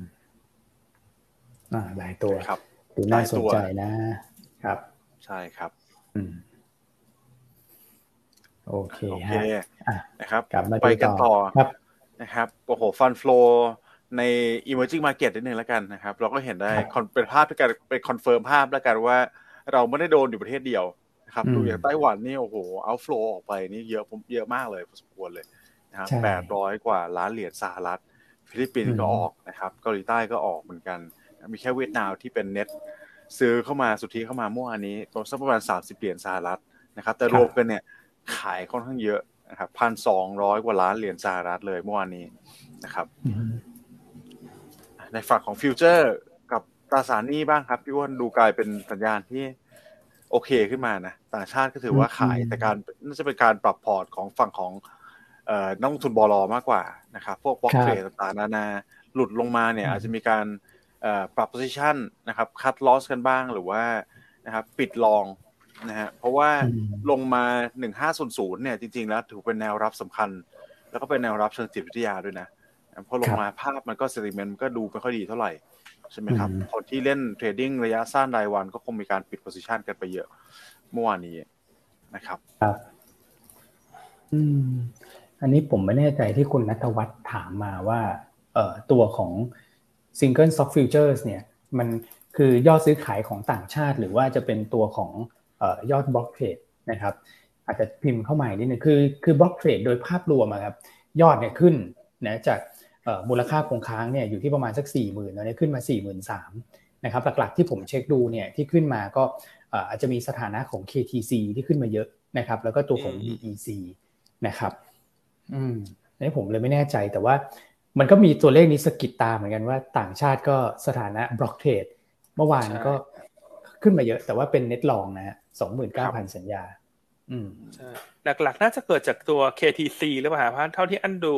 อ่าหลายตัวครับดูน่าสนใจนะครับ ใช่ครับ อืม โอเคโอเคนะครับไปกันต่อนะครับโอ้โห fund flow ใน emerging market นิดนึงแล้วกันนะครับ เราก็เห็นได้เป็นภาพที่การเป็น confirm ภาพแล้วกันว่า เราไม่ได้โดนอยู่ประเทศเดียวนะครับดูอย่างไต้หวันนี่โอ้โหเอา flow ออกไปนี่เยอะผมเยอะมากเลยพอสมควรเลยนะครับแปดร้อยกว่าล้านเหรียญสหรัฐ ฟิลิปปินส์ก็ออกนะครับเกาหลีใต้ก็ออกเหมือนกัน มีแค่เวียดนามที่เป็นเน็ตซื้อเข้ามาสุทธิเข้ามาเมื่อวานนี้ตัวสักประมาณสามสิบเหรียญสหรัฐนะครับ แต่รวมกันเนี่ย ขายค่อนข้างเยอะนะครับพันสองร้อยกว่าล้านเหรียญสหรัฐเลยเมื่อวานนี้นะครับ ในฝั่งของฟิวเจอร์กับตราสารหนี้บ้างครับพี่ว่านดูกลายเป็นสัญญาณที่โอเคขึ้นมานะต่างชาติก็ถือว่าขายแต่การน่าจะเป็นการปรับพอร์ตของฝั่งของนักลงทุนบอลมากกว่านะครับ พวก block trade ต่างๆนานาหลุดลงมาเนี่ย อาจจะมีการปรับ position นะครับ cut loss กันบ้างหรือว่านะครับ ปิด long นะฮะเพราะว่าลงมาหนึ่งห้าศูนย์ศูนย์เนี่ยจริง ๆ แล้วถือเป็นแนวรับสำคัญ แล้วก็เป็นแนวรับเชิงจิตวิทยาด้วยนะพอลงมาภาพมันก็ sentiment ก็ดูไม่ค่อยดีเท่าไหร่ใช่ไหมครับ คนที่เล่น trading ระยะสั้นรายวันก็คงมีการปิด position กันไปเยอะเมื่อวานนี้นะครับครับ อืม อันนี้ผมไม่แน่ใจที่คุณนัทวัฒน์ถามมาว่า เอ่อตัวของ Single Stock Futures เนี่ย มันคือยอดซื้อขายของต่างชาติ หรือว่าจะเป็นตัวของเอ่อ ยอดบล็อกเทรดนะครับ อาจจะพิมพ์เข้ามานิดนึงคือคือบล็อกเทรดโดยภาพรวมครับยอดเนี่ยขึ้นนะจากมูลค่าคงค้างเนี่ยอยู่ที่ประมาณสัก 4 0 0 0 0ตอนนี้ขึ้นมา4 3 0 0 0นะครับหลักๆที่ผมเช็คดูเนี่ยที่ขึ้นมาก็อาจจะมีสถานะของ KTC ที่ขึ้นมาเยอะนะครับ แล้วก็ตัวของ DEC นะครับ อืมนี่ผมเลยไม่แน่ใจแต่ว่ามันก็มีตัวเลขนี้สกิดตาเหมือนกันว่าต่างชาติก็สถานะบล็อกเทรดเมื่อวานก็ ขึ้นมาเยอะ แต่ว่าเป็นเน็ตลองนะฮะสองหมื่นเก้าพันสัญญา อืมหลักๆ น่าจะเกิดจากตัว KTC หรือเปล่าเพราะเท่าที่อันดู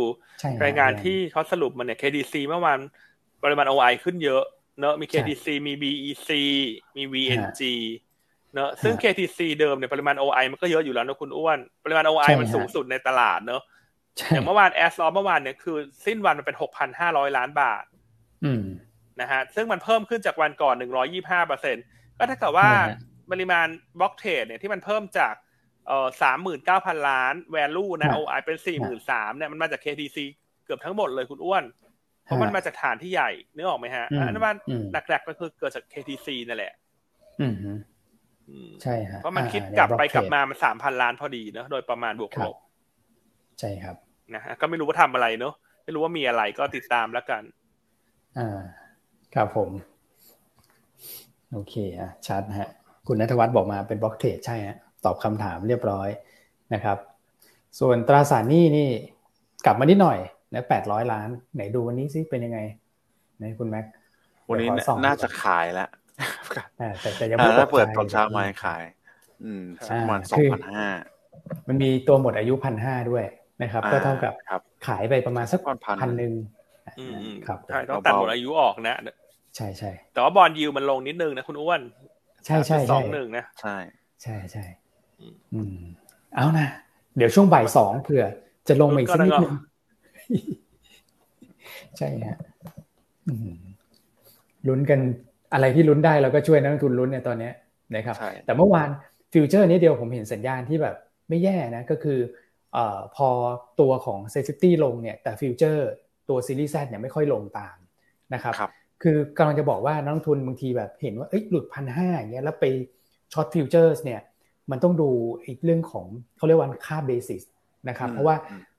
รายงานที่เขาสรุปมาเนี่ย KTC เมื่อวานปริมาณ OI ขึ้นเยอะเนอะมี KTC มี BEC มี VNG เนอะซึ่ง KTC เดิมเนี่ยปริมาณ OI มันก็เยอะอยู่แล้วนะคุณอ้วน ปริมาณ OI มันสูงสุดในตลาดเนอะอย่างเมื่อวานแอสลอเมื่อวานเนี่ยคือ สิ้นวันมันเป็นหกพันห้าร้อยล้านบาทนะฮะซึ่งมันเพิ่มขึ้นจากวันก่อนหนึ่งร้อยี่ห้าเปอร์เซ็น ก็ถ้าเกิดว่าปริมาณบล็อกเทรดเนี่ยที่มันเพิ่มจากเอ่อสามหมื่นเก้าพันล้านแวลูนะโอไอเป็นสี่หมื่นสามเนี่ยมันมาจาก KTC เกือบทั้งหมดเลยคุณอ้วน เพราะมันมาจากฐานที่ใหญ่นึกออกไหมฮะอันนั้นหลักๆก็คือเกิดจาก KTC นั่นแหละใช่ฮะเพราะมันคิดกลับไปกลับมามันสามพันล้านพอดีเนาะโดยประมาณบวกลบใช่ครับนะฮะก็ไม่รู้ว่าทำอะไรเนาะไม่รู้ว่ามีอะไรก็ติดตามแล้วกัน อ่า ครับผม โอเคอะชัดฮะคุณนัทวัฒน์บอกมาเป็นบล็อกเทรดใช่ฮะตอบคำถามเรียบร้อยนะครับ ส่วนตราสารหนี้นี่กลับมานิดหน่อยนะแปดร้อยล้าน ไหนดูวันนี้ซิเป็นยังไงในคุณแม็กวันนี้น่าจะขายแล้วแต่แต่ยังไม่เปิดตอนเช้ามาขาย อืมประมาณสองพันห้ามันมีตัวหมดอายุพันห้าด้วยนะครับ ก็เท่ากับขายไปประมาณสักพันหนึ่งครับใช่ต้องตัดหมดอายุออกนะ ใช่ใช่แต่ว่าบอลยูมันลงนิดนึงนะคุณอ้วนใช่ใช่สองหนึ่งนะใช่ใช่ใช่อืมเอานะเดี๋ยวช่วงบ่ายสองเผื่อ จะลงมาอีกสักนิดนึงใช่ฮะลุ้นกันอะไรที่ลุ้นได้เราก็ช่วยนักลงทุนลุ้นในตอนนี้นะครับ แต่เมื่อวานฟิวเจอร์นี้เดียวผมเห็นสัญญาณที่แบบไม่แย่นะก็คืออพอตัวของ SET50ลงเนี่ยแต่ futures ตัว series Z เนี่ยไม่ค่อยลงตามนะครับรบ คือกำลังจะบอกว่านักลงทุนบางทีแบบเห็นว่าเอ้ยหลุดพันห้าอย่างเงี้ยแล้วไป short futures เนี่ยมันต้องดูอีกเรื่องของเขาเรียกว่าค่า basis นะครับเพราะว่า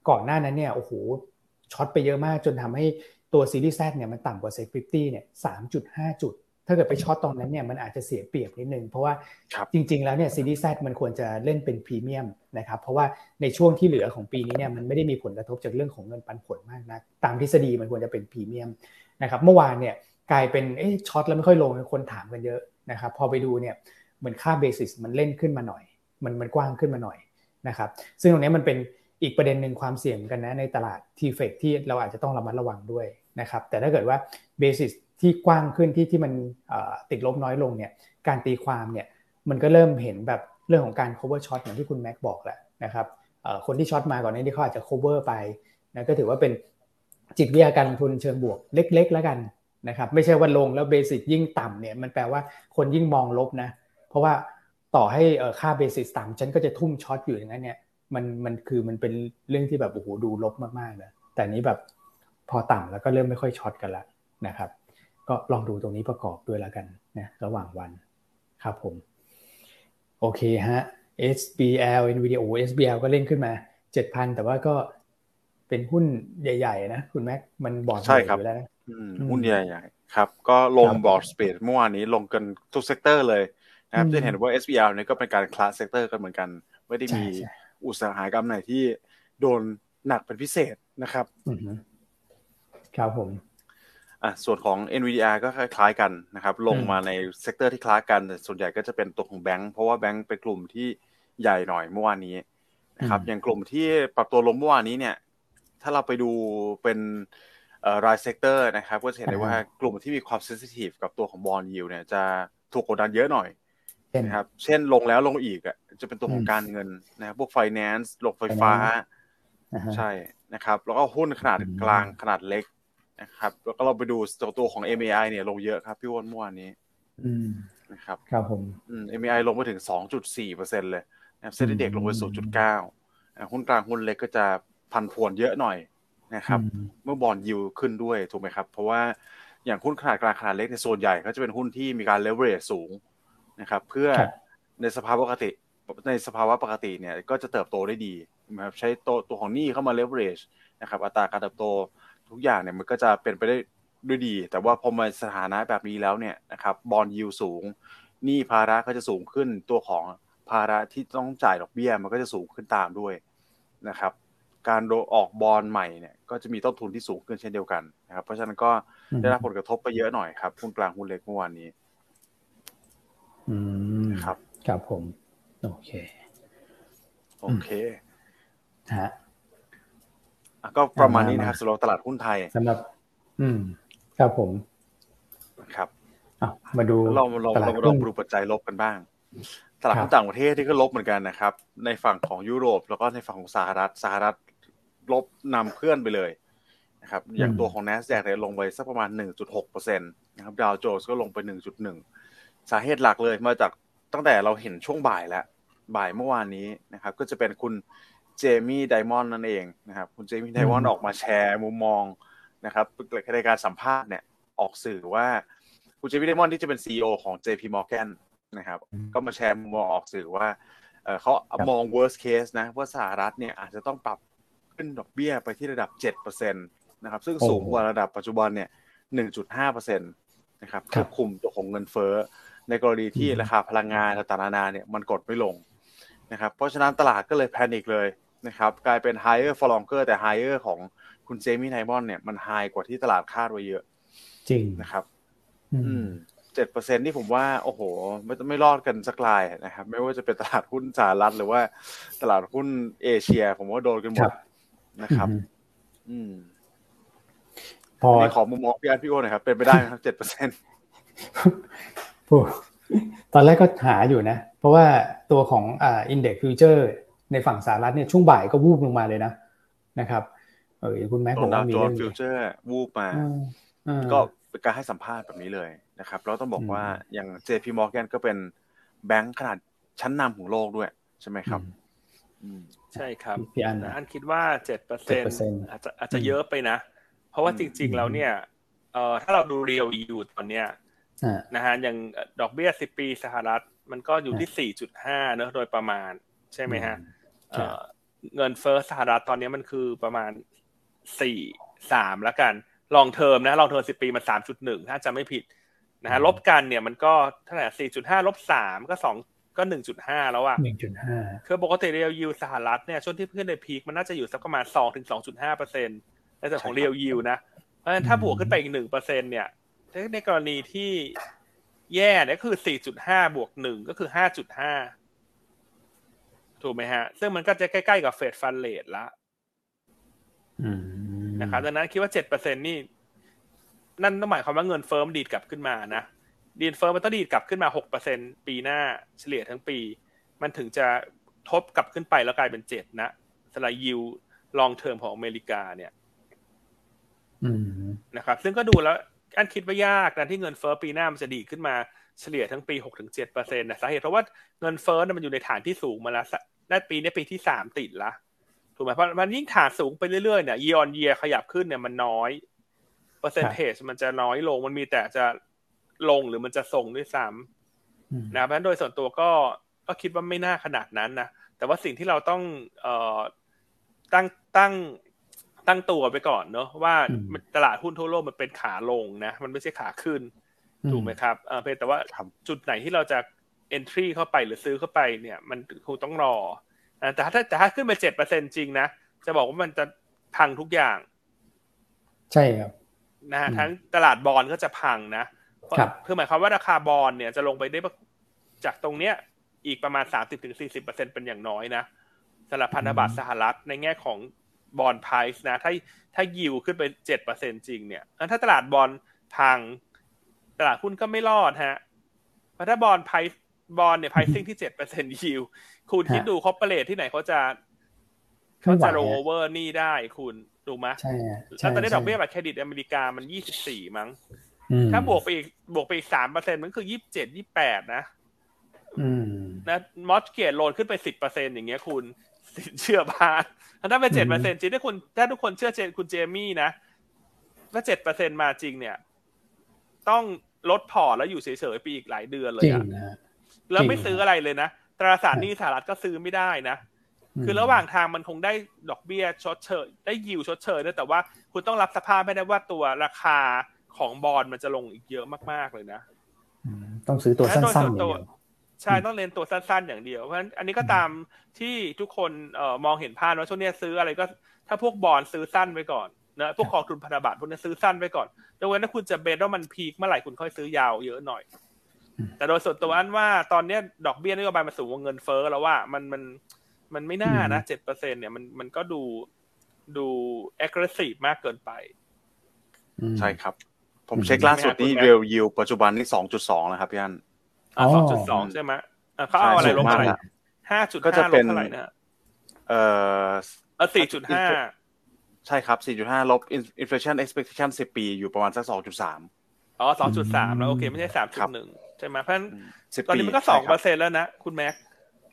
ก่อนหน้านั้นเนี่ยโอ้โห short ไปเยอะมากจนทำให้ตัว series Z เนี่ยมันต่ำกว่า SET50เนี่ยสามจุดห้าจุด ถ้าเกิดไป short ตรงนั้นเนี่ยมันอาจจะเสียเปรียบนิดนึง เพราะว่าจริง ๆ แล้วเนี่ย series Z มันควรจะเล่นเป็นพรีเมียมนะครับเพราะว่าในช่วงที่เหลือของปีนี้เนี่ยมันไม่ได้มีผลกระทบจากเรื่องของเงินปันผลมากนะตามทฤษฎีมันควรจะเป็นพรีเมียมนะครับเมื่อวานเนี่ย กลายเป็นเอ๊ะช็อตแล้วไม่ค่อยลงคนถามกันเยอะนะครับพอไปดูเนี่ยเหมือนค่าเบสิสมันเล่นขึ้นมาหน่อย มันมันกว้างขึ้นมาหน่อยนะครับซึ่งตรงนี้มันเป็นอีกประเด็นหนึ่งความเสี่ยงกันนะในตลาดทีเฟกที่เราอาจจะต้องระมัดระวังด้วยนะครับแต่ถ้าเกิดว่าเบสิสที่กว้างขึ้นที่ที่มันติดลบน้อยลงเนี่ยการตีความเนี่ยมันก็เริ่มเห็นแบบเรื่องของการ cover short อย่างที่คุณแม็กบอกแหละนะครับคนที่ช็อตมาก่อนนี้ที่เขาอาจจะ cover ไปนะก็ถือว่าเป็นจิตวิทยาการลงทุนเชิงบวกเล็ก ๆ แล้วกัน นะครับไม่ใช่ว่าลงแล้ว basis ยิ่งต่ำเนี่ยมันแปลว่าคนยิ่งมองลบนะ เพราะว่าต่อให้ค่า basis ต่ำฉันก็จะทุ่ม short อยู่อย่างนั้นเนี่ยมันมันคือมันเป็นเรื่องที่แบบโอ้โหดูลบมากๆเลยแต่นี้แบบพอต่ำแล้วก็เริ่มไม่ค่อย short กันละนะครับ ก็ลองดูตรงนี้ประกอบด้วยแล้วกันนะระหว่างวันครับผมโอเคฮะ SBL NVDR โอ้ SBL ก็เล่นขึ้นมา 7,000 แต่ว่าก็เป็นหุ้นใหญ่ ๆ นะ คุณแม็กมัน broad ใช่ครับแล้วนะ หุ้นใหญ่ๆครับ ก็ลง broad spread เมื่อวานนี้ลงกันทุก sector เลยนะครับจะเห็นว่า SBL เนี่ยก็เป็นการ cross sector กันเหมือนกัน ไม่ได้มีอุตสาหกรรมไหนที่โดนหนักเป็นพิเศษนะครับครับผมอะส่วนของ NVDR ก็คล้ายๆกันนะครับ ลงมาในsector ที่คล้ายกันแต่ส่วนใหญ่ก็จะเป็นตัวของแบงค์เพราะว่าแบงค์เป็นกลุ่มที่ใหญ่หน่อยเมื่อวานนี้นะครับ อย่างกลุ่มที่ปรับตัวลงเมื่อวานนี้เนี่ย ถ้าเราไปดูเป็น ราย sector นะครับก็จะเห็นได้ว่ากลุ่มที่มีความ sensitive กับตัวของ bond yield เนี่ยจะถูกกดดันเยอะหน่อยนะครับ เช่นลงแล้วลงอีกอะจะเป็นตัวของการเงินนะครับพวกไฟแนนซ์ลงไฟฟ้า ใช่นะครับ แล้วก็หุ้นขนาดกลางขนาดเล็กนะครับ แล้วก็เราไปดูตัวตัวของ MAI เนี่ยลงเยอะครับ พี่วอนเมื่อวานนี้นะครับ ครับผม MAI ลงไปถึง 2.4เปอร์เซ็นเลยนะครับเซ็นดีเด็กลงไป 0.9หุ้นกลางหุ้นเล็กก็จะพันพวนเยอะหน่อย นะครับ เมื่อบอลยิวขึ้นด้วยถูกไหมครับ เพราะว่าอย่างหุ้นขนาดกลางขนาดเล็กในโซนใหญ่ก็จะเป็นหุ้นที่มีการเลเวอเรจสูงนะครับ เพื่อในสภาวะปกติในสภาวะปกติเนี่ยก็จะเติบโตได้ดีนะครับใช้ตัวตัวของหนี้เข้ามาเลเวอเรจนะครับ อัตราการเติบโตทุกอย่างเนี่ยมันก็จะเป็นไปได้ด้วยดี แต่ว่าพอมาสถานะแบบนี้แล้วเนี่ยนะครับบอลยิวสูงหนี้ภาระก็จะสูงขึ้นตัวของภาระที่ต้องจ่ายดอกเบี้ยมันก็จะสูงขึ้นตามด้วยนะครับ การออกบอลใหม่เนี่ยก็จะมีต้นทุนที่สูงขึ้นเช่นเดียวกันนะครับเพราะฉะนั้นก็ได้รับผลกระทบไปเยอะหน่อยครับหุ้นกลางหุ้นเล็กเมื่อวานนี้ อืมครับครับผม โอเค โอเคฮะก็ประมาณนี้นะครับสำหรับตลาดหุ้นไทยสำหรับ อืม ครับผม ครับมาดูเราเราเราลองดูปัจจัยลบกันบ้าง ตลาดหุ้นต่างประเทศที่ก็ลบเหมือนกันนะครับ ในฝั่งของยุโรปแล้วก็ในฝั่งของสหรัฐสหรัฐ ลบนำเพื่อนไปเลยนะครับอย่างตัวของ NASDAQ เนี่ยลงไปสักประมาณ 1.6เปอร์เซ็นต์นะครับดาวโจนส์ก็ลงไป 1.1 สาเหตุหลักเลยมาจากตั้งแต่เราเห็นช่วงบ่ายแล้วบ่ายเมื่อวานนี้นะครับก็จะเป็นคุณเจมี่ไดมอนด์นั่นเองนะครับคุณเจมี่ไดมอนด์ออกมาแชร์มุมมองนะครับในการสัมภาษณ์เนี่ยออกสื่อว่าคุณเจมี่ไดมอนด์ที่จะเป็น CEO ของ JP Morgan นะครับก็มาแชร์มุมมองออกสื่อว่าเขามอง worst case นะว่าสหรัฐเนี่ยอาจจะต้องปรับ ขึ้นดอกเบี้ยไปที่ระดับ7%นะครับ ซึ่งสูงกว่าระดับปัจจุบันเนี่ย 1.5%นะครับควบคุมตัวของเงินเฟ้อ ในกรณีที่ราคาพลังงานต่างๆนานาเนี่ยมันกดไม่ลงนะครับ เพราะฉะนั้นตลาดก็เลยแพนิคเลยนะครับ กลายเป็น higher for longer แต่ higher ของคุณเจมี่ไนมอนเนี่ยมัน high กว่าที่ตลาดคาดไว้เยอะ จริงนะครับ อืมเจ็ดเปอร์เซ็นที่ผมว่าโอ้โห ไม่ไม่รอดกันสักลายนะครับ ไม่ว่าจะเป็นตลาดหุ้นสหรัฐหรือว่าตลาดหุ้นเอเชีย ผมว่าโดนกันหมด นะครับ อืม พอขอมุมมองพี่อันพี่โอหน่อยครับ เป็นไปได้ไหมครับเจ็ดเปอร์เซ็นต์ตอนแรกก็หาอยู่นะ เพราะว่าตัวของอ่า index futures ในฝั่งสหรัฐเนี่ยช่วงบ่ายก็วูบลงมาเลยนะนะครับเออคุณแม็กบอกว่ามีเรื่องฟิวเจอร์วูบมาก็เป็นการให้สัมภาษณ์แบบนี้เลยนะครับแล้วต้องบอกว่าอย่าง JP Morgan ก็เป็นแบงค์ขนาดชั้นนำของโลกด้วย ใช่ไหมครับ ใช่ครับพี่อันอันคิดว่าเจ็ดเปอร์เซ็นอาจจะอาจจะเยอะไปนะ เพราะว่าจริง ๆ แล้วเนี่ยเอ่อถ้าเราดูเรียวอยู่ตอนเนี้ยนะฮะอย่างดอกเบี้ยสิบปีสหรัฐ มันก็อยู่ที่สี่จุดห้าเนอะโดยประมาณ ใช่ไหมฮะเงินเฟ้อสหรัฐตอนนี้มันคือประมาณสี่สามแล้วกัน ลองเทอมนะลองเทอมสิบปีมันสามจุดหนึ่งถ้าจะไม่ผิดนะฮะลบกันเนี่ยมันก็เท่าไหร่สี่จุดห้าลบสามก็สอง ก็หนึ่งจุดห้าแล้วอะหนึ่งจุดห้าคือปกติ real yield สหรัฐเนี่ยช่วงที่เพื่อนใน peak มันน่าจะอยู่สักประมาณสองถึงสองจุดห้าเปอร์เซ็นต์ในส่วนของ real yield นะเพราะฉะนั้นถ้าบวกขึ้นไปอีกหนึ่งเปอร์เซ็นเนี่ยในกรณีที่แย่เนี่ยคือสี่จุดห้าบวกหนึ่งก็คือห้าจุดห้าถูกไหมฮะ ซึ่งมันก็จะใกล้ๆกับ Fed fund rate ละนะครับดังนั้นคิดว่าเจ็ดเปอร์เซ็นนี่นั่นต้องหมายความว่าเงินเฟิร์มดีดกลับขึ้นมานะ เงินเฟ้อมันต้องดีดกลับขึ้นมาหกเปอร์เซ็นปีหน้าเฉลี่ยทั้งปี มันถึงจะทบกลับขึ้นไปแล้วกลายเป็นเจ็ดนะสลายยิวลองเทอมของอเมริกาเนี่ยนะครับ ซึ่งก็ดูแล้วอันคิดว่ายากนะที่เงินเฟ้อปีหน้ามันจะดีดขึ้นมาเฉลี่ยทั้งปีหกถึงเจ็ดเปอร์เซ็นต์นะสาเหตุเพราะว่าเงินเฟ้อมันอยู่ในฐานที่สูงมาแล้วได้ปีนี้ปีที่สามติดละถูกไหมเพราะมันยิ่งฐานสูงไปเรื่อยๆเนี่ยยีออนเยียขยับขึ้นเนี่ยมันน้อย เปอร์เซ็นเทจมันจะน้อยลงมันมีแต่จะ ลงหรือมันจะส่งด้วยซ้ำนะเพราะฉะนั้นโดยส่วนตัวก็ก็คิดว่าไม่น่าขนาดนั้นนะแต่ว่าสิ่งที่เราต้องเอ่อตั้งตั้งตั้งตัวไปก่อนเนอะว่าตลาดหุ้นทั่วโลกมันเป็นขาลงนะ มันไม่ใช่ขาขึ้น ถูกไหมครับเออเพียงแต่ว่าจุดไหนที่เราจะ entry เข้าไปหรือซื้อเข้าไปเนี่ย มันคงต้องรอแต่ถ้าแต่ถ้าขึ้นไปเจ็ดเปอร์เซ็นจริงนะจะบอกว่ามันจะพังทุกอย่าง ใช่ครับนะฮะทั้งตลาดบอลก็จะพังนะ คือหมายความว่าราคาบอลเนี่ยจะลงไปได้จากตรงเนี้ยอีกประมาณสามสิบถึงสี่สิบเปอร์เซ็นเป็นอย่างน้อยนะสำหรับพันธบัตรสหรัฐในแง่ของบอลไพรส์นะ ถ้าถ้ายิวขึ้นไปเจ็ดเปอร์เซ็นจริงเนี่ยถ้าตลาดบอลพังตลาดหุ้นก็ไม่รอดฮะเพราะถ้า bond price bond เนี่ย pricing ที่เจ็ดเปอร์เซ็นยิวคุณคิดดู corporate ที่ไหนเขาจะเขาจะ roll over หนี้ได้คุณดูไหมใช่แล้วตอนนี้ดอกเบี้ยบัตรเครดิตอเมริกามันยี่สิบสี่มั้ง ถ้าบวกไปอีกบวกไปอีกสามเปอร์เซ็นมันคือยี่สิบเจ็ดยี่แปดนะนะ mortgage loan ขึ้นไปสิบเปอร์เซ็นอย่างเงี้ยคุณเชื่อบ้านถ้าเป็นเจ็ดเปอร์เซ็นจริงถ้าคุณถ้าทุกคนเชื่อเจคุณเจมี่นะถ้าเจ็ดเปอร์เซ็นมาจริงเนี่ย ต้องลดพอแล้วอยู่เฉยๆไปอีกหลายเดือนเลยอะแล้วไม่ซื้ออะไรเลยนะตราสารหนี้สหรัฐก็ซื้อไม่ได้นะคือระหว่างทางมันคงได้ดอกเบี้ยชดเชยได้ยิวชดเชยนะแต่ว่าคุณต้องรับสภาพไม่ได้ว่าตัวราคา ของบอลมันจะลงอีกเยอะมากๆเลยนะต้องซื้อตัวสั้นๆอย่างเดียวใช่ต้องเรียนตัวสั้นๆอย่างเดียวเพราะฉะนั้นอันนี้ก็ตามที่ทุกคนเอ่อมองเห็นภาพว่าช่วงนี้ซื้ออะไรก็ถ้าพวกบอลซื้อสั้นไว้ก่อนนะพวกกองทุนพันธบัตรพวกนี้ซื้อสั้นไว้ก่อนยกเว้นถ้าคุณจะเบนว่ามันพีคเมื่อไหร่คุณค่อยซื้อยาวเยอะหน่อย แต่โดยส่วนตัวอันว่าตอนนี้ดอกเบี้ยนโยบายมันสูงกว่าเงินเฟ้อแล้วว่ามันมันมันไม่น่านะเจ็ดเปอร์เซ็นเนี่ยมันมันก็ดูดู aggressive มากเกินไป ใช่ครับ ผมเช็คล่าสุดนี่เรียลยิวปัจจุบันนี่สองจุดสองแล้วครับพี่อันสองจุดสองใช่ไหมเขาเอาอะไรลงอะไรห้าจุดห้าลบเท่าไหร่นะเอ่อสี่จุดห้าใช่ครับสี่จุดห้าลบ inflation expectation สิบปี อยู่ประมาณสักสองจุดสามอ๋อสองจุดสามแล้วโอเค ไม่ใช่สามจุดหนึ่งใช่ไหมเพราะฉะนั้นตอนนี้มันก็สองเปอร์เซ็นแล้วนะ คุณแม็ก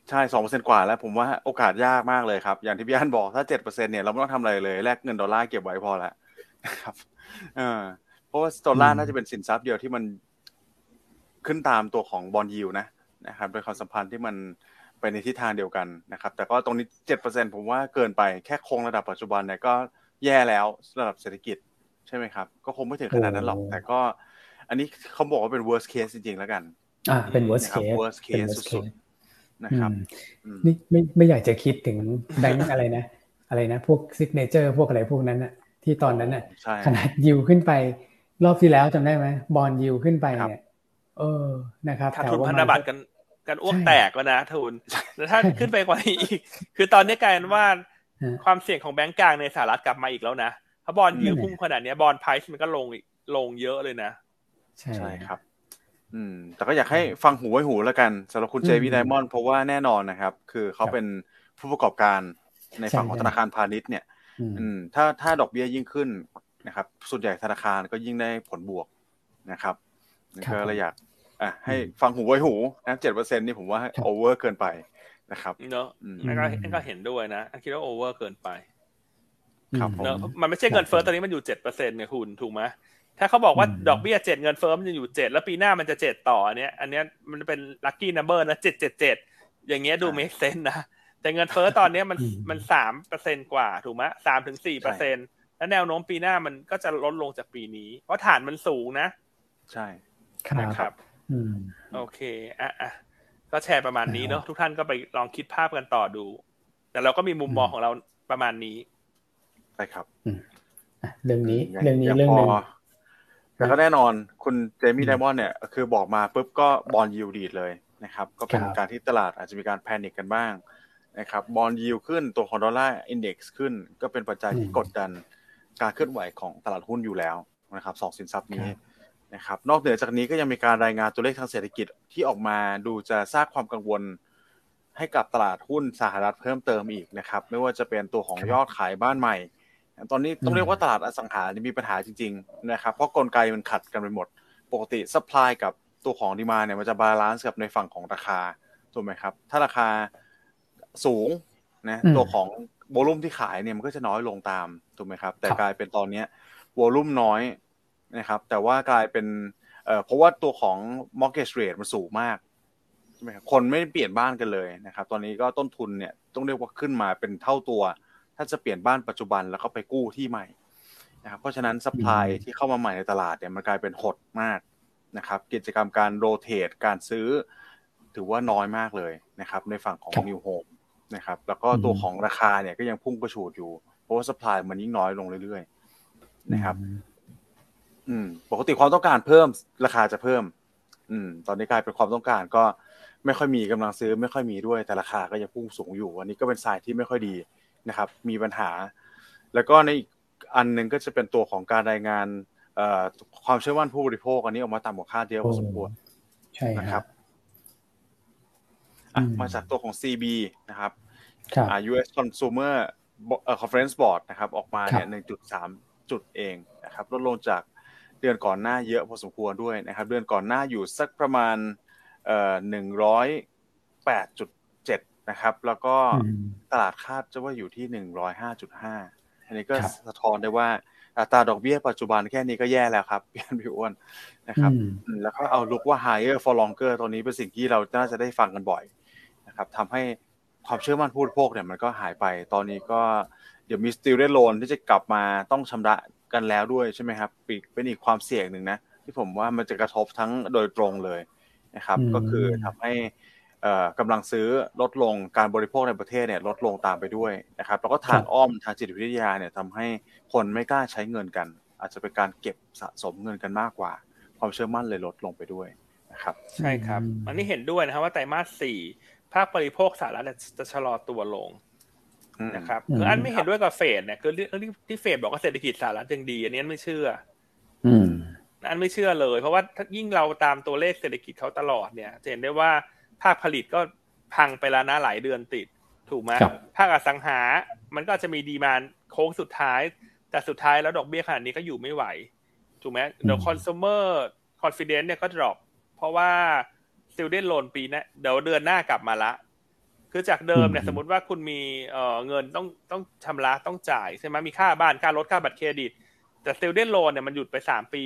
ใช่สองเปอร์เซ็นกว่าแล้ว ผมว่าโอกาสยากมากเลยครับ อย่างที่พี่อันบอก ถ้าเจ็ดเปอร์เซ็นเนี่ย เราไม่ต้องทำอะไรเลย แลกเงินดอลลาร์เก็บไว้พอแล้วนะครับ เออ เพราะว่าดอลลาร์น่าจะเป็นสินทรัพย์เดียวที่มันขึ้นตามตัวของบอลยิวนะนะครับโดยความสัมพันธ์ที่มันไปในทิศทางเดียวกันนะครับ แต่ก็ตรงนี้เจ็ดเปอร์เซ็นผมว่าเกินไปแค่คงระดับปัจจุบันเนี่ยก็แย่แล้วระดับเศรษฐกิจใช่ไหมครับ ก็คงไม่ถึงขนาดนั้นหรอก แต่ก็ อันนี้เขาบอกว่าเป็น worst case จริงๆแล้วกัน อ่าเป็น worst case worst case สุดๆนะครับนี่ไม่ไม่อยากจะคิดถึงแบงค์อะไรนะ อะไรนะ พวก Signature พวกอะไรพวกนั้นอะที่ตอนนั้นอะขนาดยิวขึ้นไป รอบที่แล้วจำได้ไหม bond yield ขึ้นไปเนี่ยเออนะครับขาดทุนพันธบัตรกันกันอ้วกแตกแล้วนะทุนแล้วถ้าขึ้นไปกว่านี้อีก คือตอนนี้กลายเป็นว่าความเสี่ยงของแบงก์กลางในสหรัฐกลับมาอีกแล้วนะถ้า bond yield พุ่งขนาดนี้ bond price มันก็ลงลงเยอะเลยนะ ใช่ครับ อืม แต่ก็อยากให้ฟังหูไว้หูแล้วกันสำหรับคุณเจมี่ไดมอนด์เพราะว่าแน่นอนนะครับ คือเขาเป็นผู้ประกอบการในฝั่งของธนาคารพาณิชย์เนี่ย อืม ถ้าถ้าดอกเบี้ยยิ่งขึ้น นะครับ ส่วนใหญ่ธนาคารก็ยิ่งได้ผลบวกนะครับก็เลยอยากอะให้ฟังหูไว้หูนะเจ็ดเปอร์เซ็นนี่ผมว่าโอเวอร์เกินไปนะครับเนาะอันก็ก็เห็นด้วยนะคิดว่าโอเวอร์เกินไป ครับเนาะมันไม่ใช่เงินเฟ้อตอนนี้มันอยู่เจ็ดเปอร์เซ็นต์เนี่ยคุณถูกไหมถ้าเขาบอกว่าดอกเบี้ยเจ็ดเงินเฟ้อมันจะอยู่เจ็ดแล้วปีหน้ามันจะเจ็ดต่ออันเนี้ย อันเนี้ยมันเป็นลัคกี้นัมเบอร์นะเจ็ดเจ็ดเจ็ดอย่างเงี้ยดูไม่เซนนะแต่เงินเฟ้อตอนเนี้ยมันมันสามเปอร์เซ็นกว่าถูกไหมสามถึงสี่เปอร์เซ็นต์ แล้วแนวโน้มปีหน้ามันก็จะลดลงจากปีนี้ เพราะฐานมันสูงนะ ใช่นะครับอืมโอเคอะอะก็แชร์ประมาณนี้เนาะทุกท่านก็ไปลองคิดภาพกันต่อดู แต่เราก็มีมุมมองของเราประมาณนี้ใช่ครับเรื่องนี้เรื่องนี้เรื่องหนึ่งแต่ก็แน่นอนคุณเจมี่ไดมอนด์เนี่ยคือบอกมาปุ๊บก็ bond yield ดีดเลยนะครับ ก็เป็นการที่ตลาดอาจจะมีการ panic กันบ้างนะครับ bond yield ขึ้นตัวของ dollar index ขึ้น ก็เป็นปัจจัยที่กดดัน การเคลื่อนไหวของตลาดหุ้นอยู่แล้วนะครับสองสินทรัพย์นี้นะครับ นอกเหนือจากนี้ก็ยังมีการรายงานตัวเลขทางเศรษฐกิจที่ออกมาดูจะสร้างความกังวลให้กับตลาดหุ้นสหรัฐเพิ่มเติมอีกนะครับ ไม่ว่าจะเป็นตัวของยอดขายบ้านใหม่ ตอนนี้ต้องเรียกว่าตลาดอสังหามีปัญหาจริง ๆ นะครับ เพราะกลไกมันขัดกันไปหมด ปกติ supply กับตัวของ demand เนี่ยมันจะ balance กับในฝั่งของราคาถูกไหมครับ ถ้าราคาสูงนะตัวของ volume ที่ขายเนี่ยมันก็จะน้อยลงตามถูกไหมครับ แต่กลายเป็นตอนเนี้ย volume น้อยนะครับ แต่ว่ากลายเป็นเอ่อเพราะว่าตัวของ mortgage rate มันสูงมากใช่ไหมครับคนไม่เปลี่ยนบ้านกันเลยนะครับ ตอนนี้ก็ต้นทุนเนี่ยต้องเรียกว่าขึ้นมาเป็นเท่าตัว ถ้าจะเปลี่ยนบ้านปัจจุบันแล้วก็ไปกู้ที่ใหม่นะครับเพราะฉะนั้นสป라이ที่เข้ามาใหม่ในตลาดเนี่ยมันกลายเป็นหดมากนะครับ กิจกรรมการโรเตทการซื้อ ถือว่าน้อยมากเลยนะครับ ในฝั่งของ New Home นะครับ แล้วก็ตัวของราคาเนี่ยก็ยังพุ่งกระฉูดอยู่ เพราะว่าสป라이มันยิ่งน้อยลงเรื่อยๆนะครับ อืม ปกติความต้องการเพิ่มราคาจะเพิ่ม อืม ตอนนี้กลายเป็นความต้องการก็ไม่ค่อยมีกำลังซื้อ ไม่ค่อยมีด้วยแต่ราคาก็ยังพุ่งสูงอยู่วันนี้ก็เป็นสายที่ไม่ค่อยดีนะครับ มีปัญหา แล้วก็ในอีกอันหนึ่งก็จะเป็นตัวของการรายงานความเชื่อมั่นผู้บริโภค อันนี้ออกมาต่ำกว่าคาดเดียวพอสมควรใช่นะครับมาจากตัวของ CB นะครับ US Consumer Conference Board นะครับ ออกมาเนี่ยหนึ่งจุดสามจุดเองนะครับ ลดลงจากเดือนก่อนหน้าเยอะพอสมควรด้วยนะครับ เดือนก่อนหน้าอยู่สักประมาณเอ่อหนึ่งร้อยแปดจุดเจ็ดนะครับ แล้วก็ตลาดคาดจะว่าอยู่ที่หนึ่งร้อยห้าจุดห้าอันนี้ก็สะท้อนได้ว่าอัตราดอกเบี้ยปัจจุบันแค่นี้ก็แย่แล้วครับพี่อันพี่อ้วนนะครับแล้วก็เอาลุกว่า higher for longer ตอนนี้เป็นสิ่งที่เราน่าจะได้ฟังกันบ่อยนะครับทำให้ ความเชื่อมั่นผู้บริโภคเนี่ยมันก็หายไป ตอนนี้ก็เดี๋ยวมี student loan ที่จะกลับมาต้องชำระกันแล้วด้วยใช่ไหมครับปีกเป็นอีกความเสี่ยงหนึ่งนะที่ผมว่ามันจะกระทบทั้งโดยตรงเลยนะครับ ก็คือทำให้กำลังซื้อลดลงการบริโภคในประเทศเนี่ยลดลงตามไปด้วยนะครับแล้วก็ทางอ้อมทางจิตวิทยาเนี่ยทำให้คนไม่กล้าใช้เงินกัน อาจจะเป็นการเก็บสะสมเงินกันมากกว่า ความเชื่อมั่นเลยลดลงไปด้วยนะครับ ใช่ครับ อันนี้เห็นด้วยนะครับว่าไตรมาสสี่ ภาคบริโภคสหรัฐจะชะลอตัวลงนะครับคืออันไม่เห็นด้วยกับเฟดเนี่ยคือเรื่องที่เฟดบอกว่าเศรษฐกิจสหรัฐยังดี อันนี้ไม่เชื่อ อืมอันไม่เชื่อเลย เพราะว่าถ้ายิ่งเราตามตัวเลขเศรษฐกิจเขาตลอดเนี่ยจะเห็นได้ว่าภาคผลิตก็พังไปแล้วนะหลายเดือนติด ถูกไหมภาคอสังหา มันก็จะมีดีมานโค้งสุดท้าย แต่สุดท้ายแล้วดอกเบี้ยขนาดนี้ก็อยู่ไม่ไหว ถูกไหมเดี๋ยวคอน sumer confidence เนี่ยก็ drop เพราะว่า student loan ปีนี้เดี๋ยวเดือนหน้ากลับมาละ คือจากเดิมเนี่ยสมมติว่าคุณมีเอ่อเงินต้องต้องชำระต้องจ่ายใช่ไหมมีค่าบ้านค่ารถค่าบัตรเครดิต แต่ student loan เนี่ยมันหยุดไปสามปี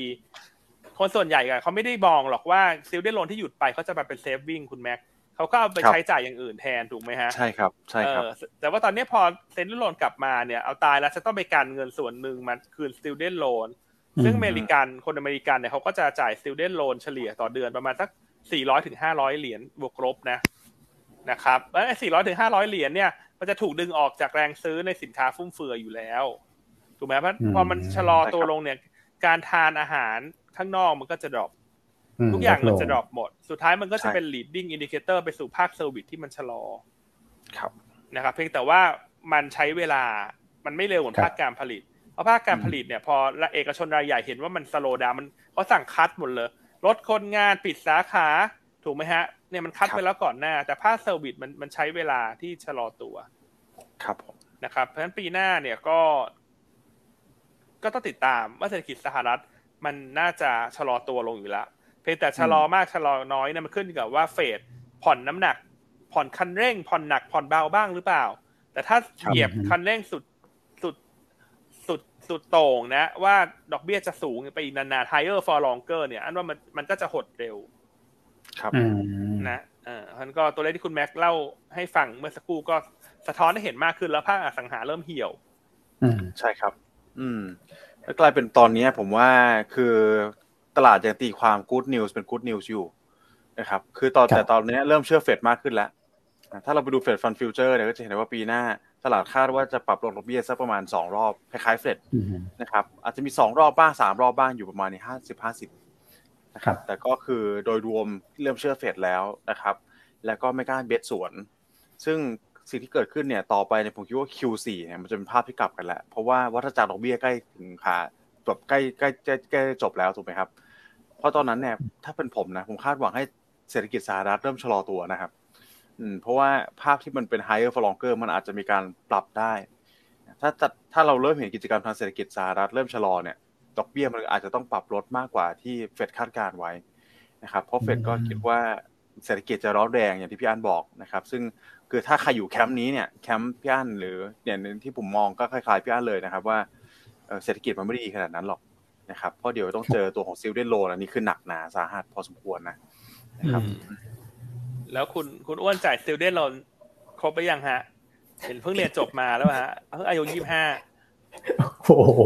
คนส่วนใหญ่เขาไม่ได้มองหรอกว่า student loan ที่หยุดไปเขาจะมาเป็น saving คุณแม็กเขาก็เอาไปใช้จ่ายอย่างอื่นแทนถูกไหมฮะใช่ครับใช่ครับแต่ว่าตอนนี้พอ student loan กลับมาเนี่ยเอาตายแล้วจะต้องไปการเงินส่วนหนึ่งมาคืน student loan ซึ่งอเมริกันคนอเมริกันเนี่ยเขาก็จะจ่าย student loan เฉลี่ยต่อเดือนประมาณสัก สี่ร้อยถึงห้าร้อยเหรียญบวกลบนะนะครับแล้วไอ้สี่ร้อยถึงห้าร้อยเหรียญเนี่ยมันจะถูกดึงออกจากแรงซื้อในสินค้าฟุ่มเฟือยอยู่แล้วถูกไหมเพราะพอมันชะลอตัวลงเนี่ย การทานอาหารข้างนอกมันก็จะ dropทุกอย่างมันจะดรอปหมด สุดท้ายมันก็จะเป็น leading indicator ไปสู่ภาค service ที่มันชะลอครับนะครับ เพียงแต่ว่ามันใช้เวลามันไม่เร็วเหมือนภาคการผลิตเพราะภาคการผลิตเนี่ยพอเอกชนรายใหญ่เห็นว่ามัน slow down มันเขาสั่ง cut หมดเลย ลดคนงานปิดสาขาถูกไหมฮะ เนี่ยมัน cut ไปแล้วก่อนหน้า แต่ภาค service มันมันใช้เวลาที่ชะลอตัว ครับผมนะครับ เพราะฉะนั้นปีหน้าเนี่ยก็ ก็ต้องติดตามว่าเศรษฐกิจสหรัฐ มันน่าจะชะลอตัวลงอยู่แล้วเพียงแต่ชะลอมากชะลอน้อยเนี่ยมันขึ้นกับว่าเฟดผ่อนน้ำหนัก ผ่อนคันเร่ง ผ่อนหนักผ่อนเบาบ้างหรือเปล่า แต่ถ้าเหยียบคันเร่งสุดสุด สุดสุดโต่งนะ ว่าดอกเบี้ยจะสูงไปอีกนานๆ higher for longer เนี่ย อันว่ามันมันก็จะหดเร็ว ครับนะเออท่านก็ตัวเลขที่คุณแม็กเล่าให้ฟังเมื่อสักครู่ก็สะท้อนให้เห็นมากขึ้นแล้วภาคอสังหาเริ่มเหี่ยว อืมใช่ครับ อืม แล้วกลายเป็นตอนนี้ผมว่าคือตลาดยังตีความ good news เป็น good news อยู่นะครับ คือตอนแต่ตอนนี้เริ่มเชื่อเฟดมากขึ้นแล้ว ถ้าเราไปดู Fed Fund Futures เนี่ยก็จะเห็นว่าปีหน้า ตลาดคาดว่าจะปรับลดดอกเบี้ยสักประมาณสองรอบ คล้ายๆเฟดนะครับอาจจะมีสองรอบบ้างสามรอบบ้างอยู่ประมาณนี้ห้าสิบห้าสิบนะครับแต่ก็คือโดยรวมเริ่มเชื่อเฟดแล้วนะครับ แล้วก็ไม่กล้าเบสสวน ซึ่งสิ่งที่เกิดขึ้นเนี่ยต่อไปในผมคิดว่า Q4 เนี่ยมันจะเป็นภาพที่กลับกันแล้วเพราะว่าวัฏจักรดอกเบี้ยใกล้ถึงขาแบบใกล้ใกล้ใกล้จบแล้วถูกไหมครับ เพราะตอนนั้นเนี่ยถ้าเป็นผมนะผมคาดหวังให้เศรษฐกิจสหรัฐเริ่มชะลอตัวนะครับ อืมเพราะว่าภาพที่มันเป็น higher for longer มันอาจจะมีการปรับได้ ถ้าถ้าเราเริ่มเห็นกิจกรรมทางเศรษฐกิจสหรัฐเริ่มชะลอเนี่ยดอกเบี้ยมันอาจจะต้องปรับลดมากกว่าที่เฟดคาดการณ์ไว้นะครับ เพราะเฟดก็คิดว่าเศรษฐกิจจะร้อนแรงอย่างที่พี่อันบอกนะครับ ซึ่งคือถ้าใครอยู่แคมป์นี้เนี่ยแคมป์พี่อันหรือเนี่ยที่ผมมองก็คล้ายๆพี่อันเลยนะครับ ว่าเศรษฐกิจมันไม่ดีขนาดนั้นหรอกนะครับเพราะเดี๋ยวต้องเจอตัวของ student loan อันนี้คือหนักหนาสาหัสพอสมควรนะนะครับ แล้วคุณคุณอ้วนจ่ายซิลเดนโลครบไปยังฮะ เห็นเพิ่งเรียนจบมาแล้วฮะเพิ่งอายุยี่ห้าโอ้โห